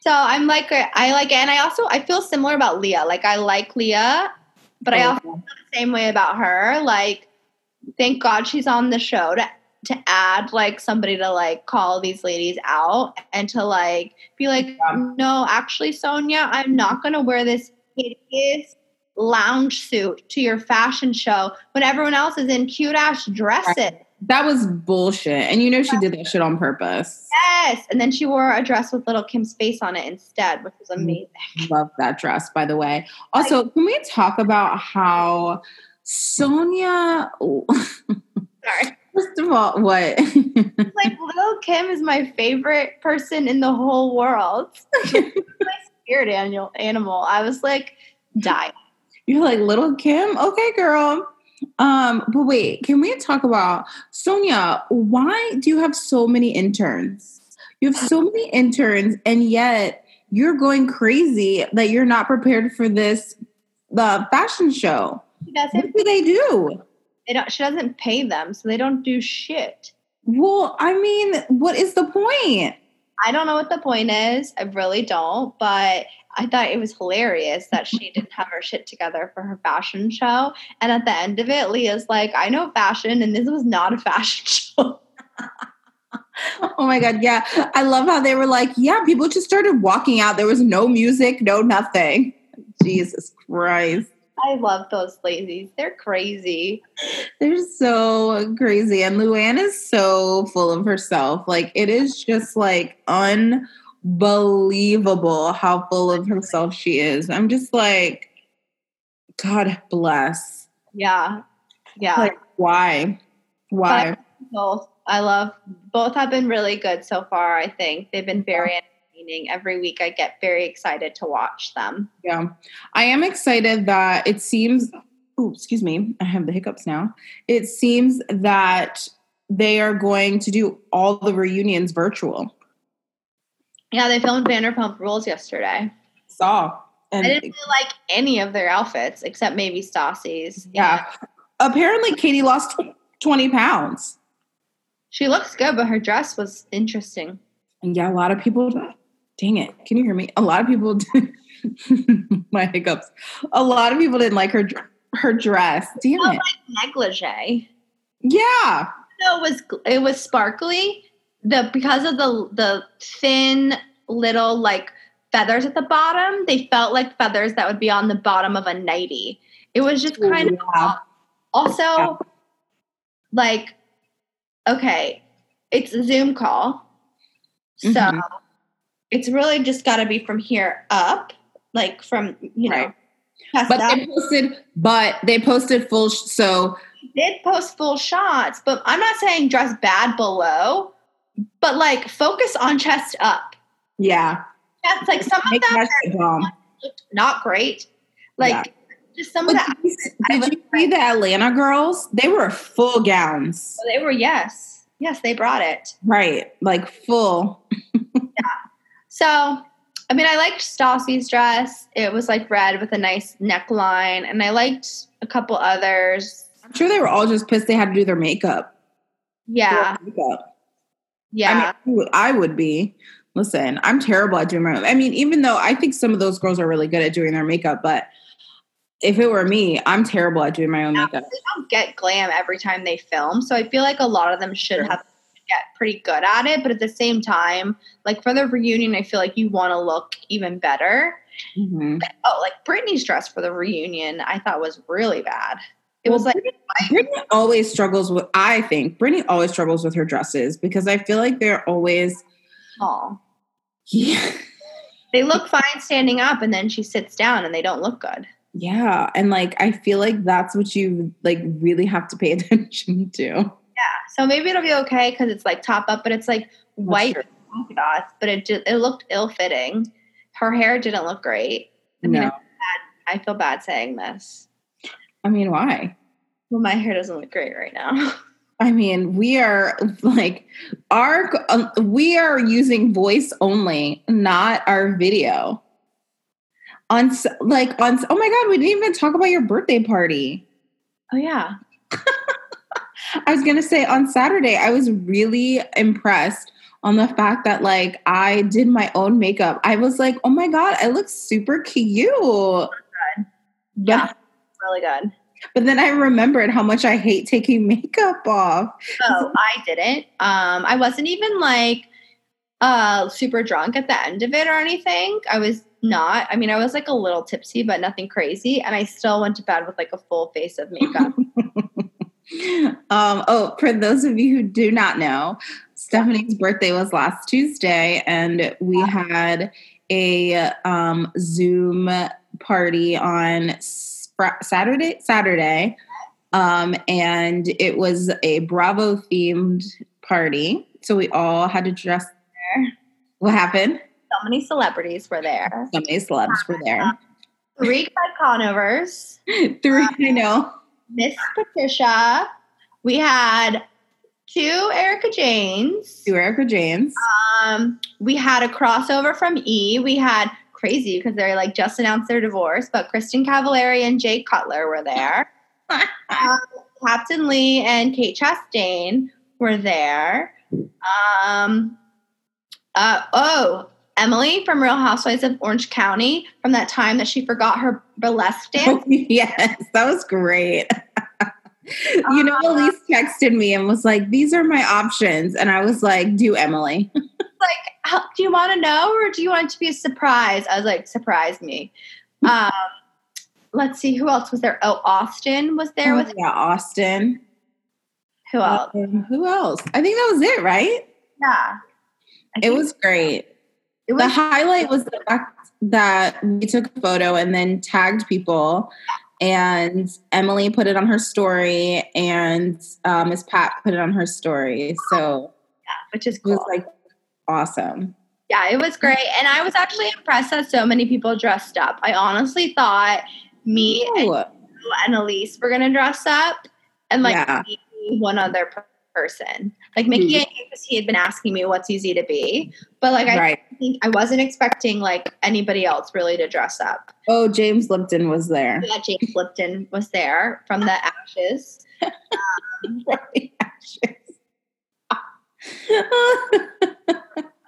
So I'm like, I like, and I also I feel similar about Leah. Like I like Leah, but oh, I also feel the same way about her. Like, thank God she's on the show to to add like somebody to like call these ladies out and to like be like, yeah. no, actually, Sonja, I'm not mm-hmm. gonna wear this hideous lounge suit to your fashion show when everyone else is in cute ass dresses. That was bullshit. And you know she did that shit on purpose. Yes. And then she wore a dress with little Kim's face on it instead, which was mm-hmm. amazing. Love that dress, by the way. Also, can we talk about how Sonja Sorry. First of all, what? like Lil Kim is my favorite person in the whole world. my spirit animal. Animal. I was like, die. You're like little Kim. Okay, girl. Um, but wait, can we talk about Sonja? Why do you have so many interns? You have so many interns, and yet you're going crazy that you're not prepared for this the fashion show. That's What do they do? They don't, she doesn't pay them, so they don't do shit. Well, I mean, what is the point? I don't know what the point is. I really don't. But I thought it was hilarious that she didn't have her shit together for her fashion show. And at the end of it, Leah's like, I know fashion, and this was not a fashion show. oh my God. Yeah. I love how they were like, yeah, people just started walking out. There was no music, no nothing. Jesus Christ. I love those lazies. They're crazy. They're so crazy. And Luann is so full of herself. Like, it is just like unbelievable how full of herself she is. I'm just like, God bless. Yeah. Yeah. Like, why? Why? both. I love both have been really good so far, I think. They've been very Every week I get very excited to watch them. Yeah. I am excited that it seems, oh, excuse me, I have the hiccups now. It seems that they are going to do all the reunions virtual. Yeah, they filmed Vanderpump Rules yesterday. Saw. I didn't really like any of their outfits except maybe Stassi's. yeah. Apparently, Katie lost 20 pounds. She looks good, but her dress was interesting. And yeah, a lot of people, dang it, can you hear me? A lot of people, my hiccups. A lot of people didn't like her her dress. Damn Oh, it. Negligee. Yeah. No, it was it was sparkly. The because of the the thin little like feathers at the bottom, they felt like feathers that would be on the bottom of a nightie. It was just kind of Yeah. also Yeah. like okay, it's a Zoom call. So Mhm. It's really just got to be from here up, like from, you know, Right. But up. they posted, but they posted full. Sh- so did post full shots, but I'm not saying dress bad below, but like focus on chest up. yeah, that's like some of make them that looked not great. Like Yeah. just some of that. did you, did you see the Atlanta girls? They were full gowns, They were yes, yes, they brought it. right? Like full. So I mean, I liked Stassi's dress. It was like red with a nice neckline, and I liked a couple others. I'm sure they were all just pissed they had to do their makeup. Yeah, Their makeup. yeah. I mean, I would be. Listen, I'm terrible at doing my. Own. I mean, even though I think some of those girls are really good at doing their makeup, but if it were me, I'm terrible at doing my own makeup. they don't get glam every time they film. So I feel like a lot of them should Sure. have get pretty good at it. But at the same time, like for the reunion, I feel like you want to look even better. Mhm. Oh, like Brittany's dress for the reunion, I thought was really bad. It Well, was like Brittany always struggles with. I think Brittany always struggles with her dresses because I feel like they're always. oh, Yeah, they look fine standing up, and then she sits down, and they don't look good. yeah, and like I feel like that's what you like really have to pay attention to. So maybe it'll be okay because it's like top up, but it's like white polka dots, but it just it looked ill fitting. Her hair didn't look great. I mean, No, I feel bad saying this. I mean why? Well, my hair doesn't look great right now. I mean, we are like our um, we are using voice only, not our video. On like on oh my god, we didn't even talk about your birthday party. oh yeah, I was gonna say on Saturday, I was really impressed on the fact that like I did my own makeup. I was like, oh my god, I look super cute. yeah, really good. But then I remembered how much I hate taking makeup off. So I didn't. Um, I wasn't even like uh super drunk at the end of it or anything. I was not. I mean, I was like a little tipsy, but nothing crazy. And I still went to bed with like a full face of makeup. um, oh, for those of you who do not know, Stephanie's birthday was last Tuesday, and we had a um, Zoom party on Saturday. Saturday, um, and it was a Bravo themed party. So we all had to dress. There. What happened? so many celebrities were there. So many celebs were there. Three Conovers, Three, I know. Miss Patricia. We had two Erika Jaynes. To Erika Jaynes. Um, we had a crossover from E. We had crazy because they like just announced their divorce, but Kristin Cavallari and Jay Cutler were there. um, Captain Lee and Kate Chastain were there. Um, uh, oh, Emily from Real Housewives of Orange County from that time that she forgot her burlesque dance. yes, that was great. you know, Uh, Elise texted me and was like, "These are my options," and I was like, "Do Emily." like, how, do you want to know or do you want it to be a surprise? I was like, surprise me. Um, let's see, who else was there? Oh, Austin was there with yeah, Austin. who else? Um, who else? I think that was it, right? Yeah. It was great. It The highlight was the fact that we took a photo and then tagged people, and Emily put it on her story, and uh, Miss Pat put it on her story. So which is it was like awesome. Yeah, it was great. And I was actually impressed that so many people dressed up. I honestly thought me and, Ooh, and Elise were going to dress up and like Yeah. maybe one other person. Like Mickey, Mhm. I knew because he had been asking me what's easy to be. But like, I right. think I wasn't expecting like anybody else really to dress up. Oh, James Lipton was there. That James Lipton was there from the ashes. Right. Ashes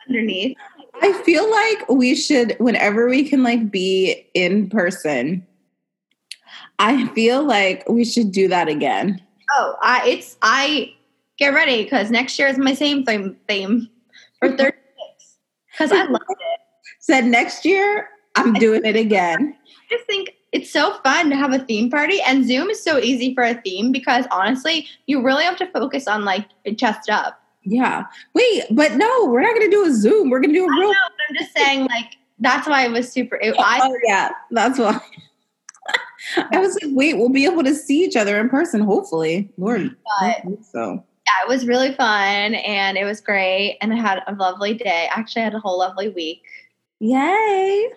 underneath. I feel like we should, whenever we can, like be in person. I feel like we should do that again. Oh, I it's I get ready because next year is my same theme theme for 36. Because I love it. Said next year, I'm doing it again. I just think it's so fun to have a theme party and Zoom is so easy for a theme because honestly, you really have to focus on like chest up. Yeah. Wait, but no, we're not going to do a Zoom. We're going to do a I know, real. but I'm just saying like that's why it was super it, I oh yeah, that's why. I was like, wait, we'll be able to see each other in person, hopefully. Lord, I But- so. Yeah, it was really fun and it was great and I had a lovely day. Actually I had a whole lovely week. Yay!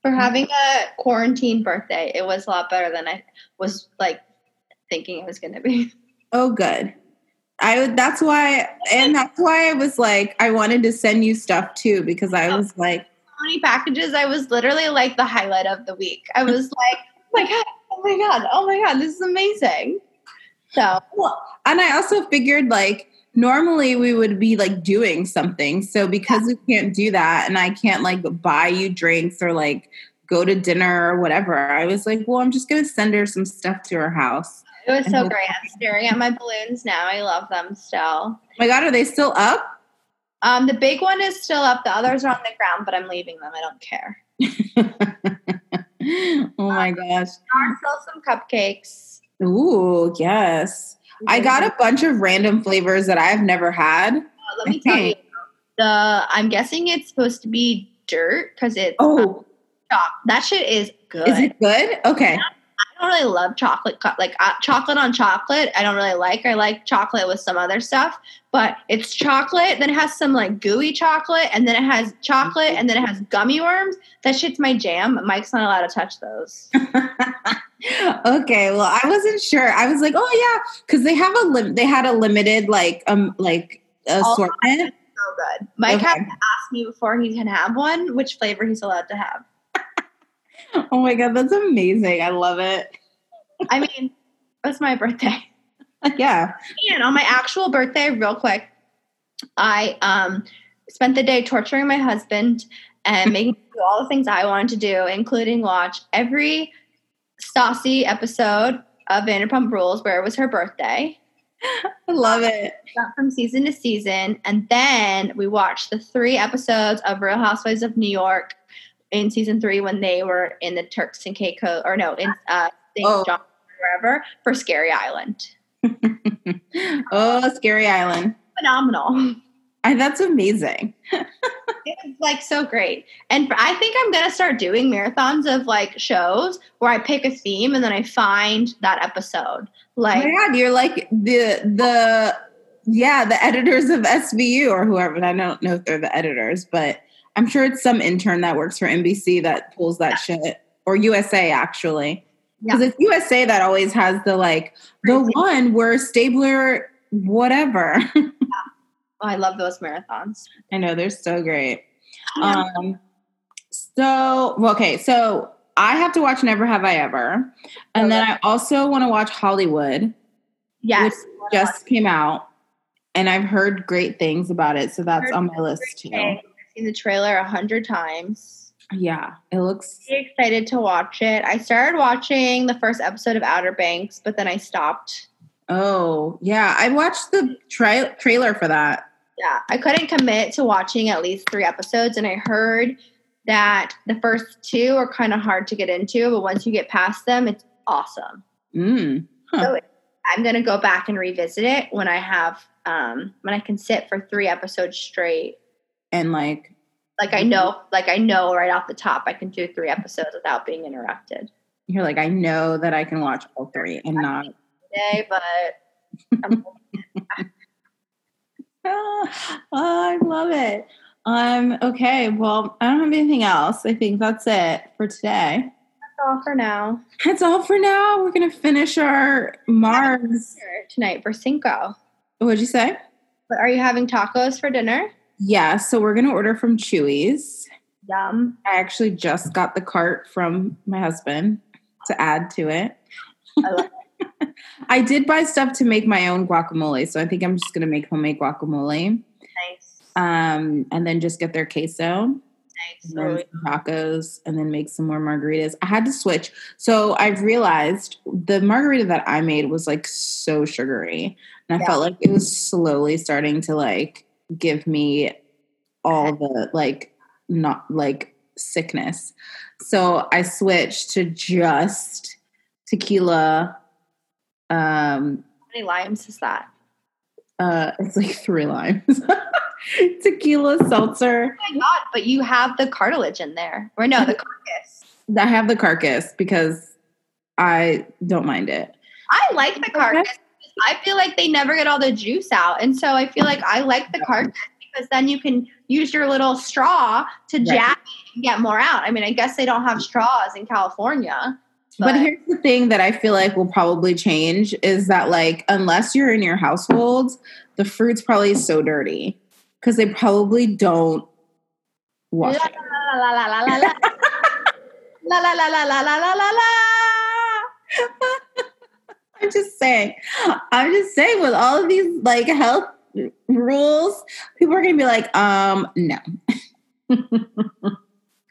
For having a quarantine birthday, it was a lot better than I was like thinking it was gonna be. Oh, good. I would. That's why, and that's why I was like, I wanted to send you stuff too because I was like, so many packages. I was literally like the highlight of the week. I was like, oh my god, oh my god, oh my god, this is amazing. So well, and I also figured like normally we would be like doing something. So because we can't do that, and I can't like buy you drinks or like go to dinner or whatever, I was like, well, I'm just gonna send her some stuff to her house. it was so great. I'm staring at my balloons now. I love them still. Oh my god, are they still up? Um, the big one is still up. The others are on the ground, but I'm leaving them. I don't care. oh my gosh. There are still some cupcakes. Ooh, yes. I got a bunch of random flavors that I've never had. Uh, let me tell you, the I'm guessing it's supposed to be dirt because it's Oh, choc- that shit is good. is it good? Okay. I don't really love chocolate, like uh, chocolate on chocolate. I don't really like. I like chocolate with some other stuff, but it's chocolate. Then it has some like gooey chocolate, and then it has chocolate, and then it has gummy worms. That shit's my jam. Mike's not allowed to touch those. okay. Well, I wasn't sure. I was like, oh yeah, because they have a lim- they had a limited like um like assortment. So good. Mike Okay. had to ask me before he can have one which flavor he's allowed to have. Oh my god, that's amazing. I love it. I mean, it's my birthday. yeah. And on my actual birthday, real quick, I um, spent the day torturing my husband and making do all the things I wanted to do, including watch every Stassi episode of Vanderpump Rules where it was her birthday. I love it. Got from season to season, and then we watched the three episodes of Real Housewives of New York in season three when they were in the Turks and Caicos, or no, in uh, St. Oh. John, wherever for Scary Island. oh, Scary Island. Phenomenal. That's amazing. It's like so great. And I think I'm going to start doing marathons of like shows where I pick a theme and then I find that episode. Oh Like, my god, you're like the the yeah, the editors of SVU or whoever. And I don't know if they're the editors, but I'm sure it's some intern that works for NBC that pulls that shit. Or USA actually. Because it's USA that always has the like the one where Stabler whatever. oh, I love those marathons. I know they're so great. Um so okay, so I have to watch Never Have I Ever. And then I also want to watch Hollywood. yes. Which just came out and I've heard great things about it. So that's on my list too. I've seen the trailer a hundred times. Yeah, it looks Really excited to watch it. I started watching the first episode of Outer Banks, but then I stopped. oh yeah. I watched the tra- trailer for that. Yeah, I couldn't commit to watching at least three episodes, and I heard that the first two are kind of hard to get into, but once you get past them, it's awesome. Mm. Huh. I'm gonna go back and revisit it when I have um when I can sit for three episodes straight. And like Like I know, like I know right off the top, I can do three episodes without being interrupted you're like, I know that I can watch all three and not today. But I'm, oh, I love it. Um, okay, well, I don't have anything else. I think that's it for today. That's all for now. That's all for now. We're gonna finish our Mars. Tonight for Cinco. What'd you say? But are you having tacos for dinner? Yeah, so we're gonna order from Chuy's. Yum. I actually just got the cart from my husband to add to it. I love I did buy stuff to make my own guacamole, so I think I'm just gonna make homemade guacamole. Nice. Um, and then just get their queso. Nice. and tacos and then make some more margaritas. I had to switch. So I've realized the margarita that I made was like so sugary. And I Yeah. felt like it was slowly starting to like give me all the like not like sickness. So I switched to just tequila. Um How many limes is that? uh it's like three limes. tequila seltzer. Oh my god! But you have the cartilage in there, or no, the carcass. I have the carcass because I don't mind it. I like the carcass. I feel like they never get all the juice out, and so I feel like I like the carcass because then you can use your little straw to Right. jab it and get more out. I mean, I guess they don't have straws in California, But here's the thing that I feel like will probably change is that like unless you're in your household, the fruit's probably so dirty because they probably don't wash it. la la la la la la la la la la la la la la la. I'm just saying. I'm just saying with all of these like health rules, people are gonna be like, um, no.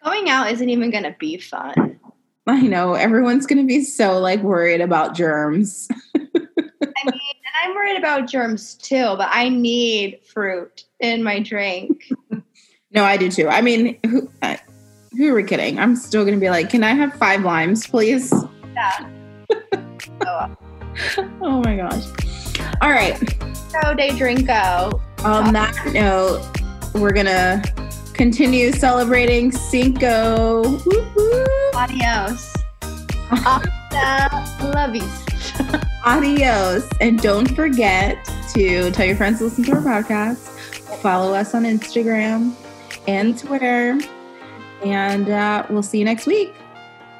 Going out isn't even going to be fun. I know everyone's gonna be so like worried about germs. I mean, and I'm worried about germs too, but I need fruit in my drink. No, I do too. I mean, who, uh, who are we kidding? I'm still gonna be like, can I have five limes, please? Yeah. oh, Oh my gosh. All right. so day drinko. On that note, we're gonna continue celebrating Cinco. Woo-hoo. Adios. Hasta vista. Adios. And don't forget to tell your friends to listen to our podcast. Follow us on Instagram and Twitter. And uh, we'll see you next week.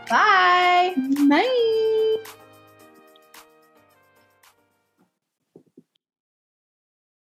Bye. Bye.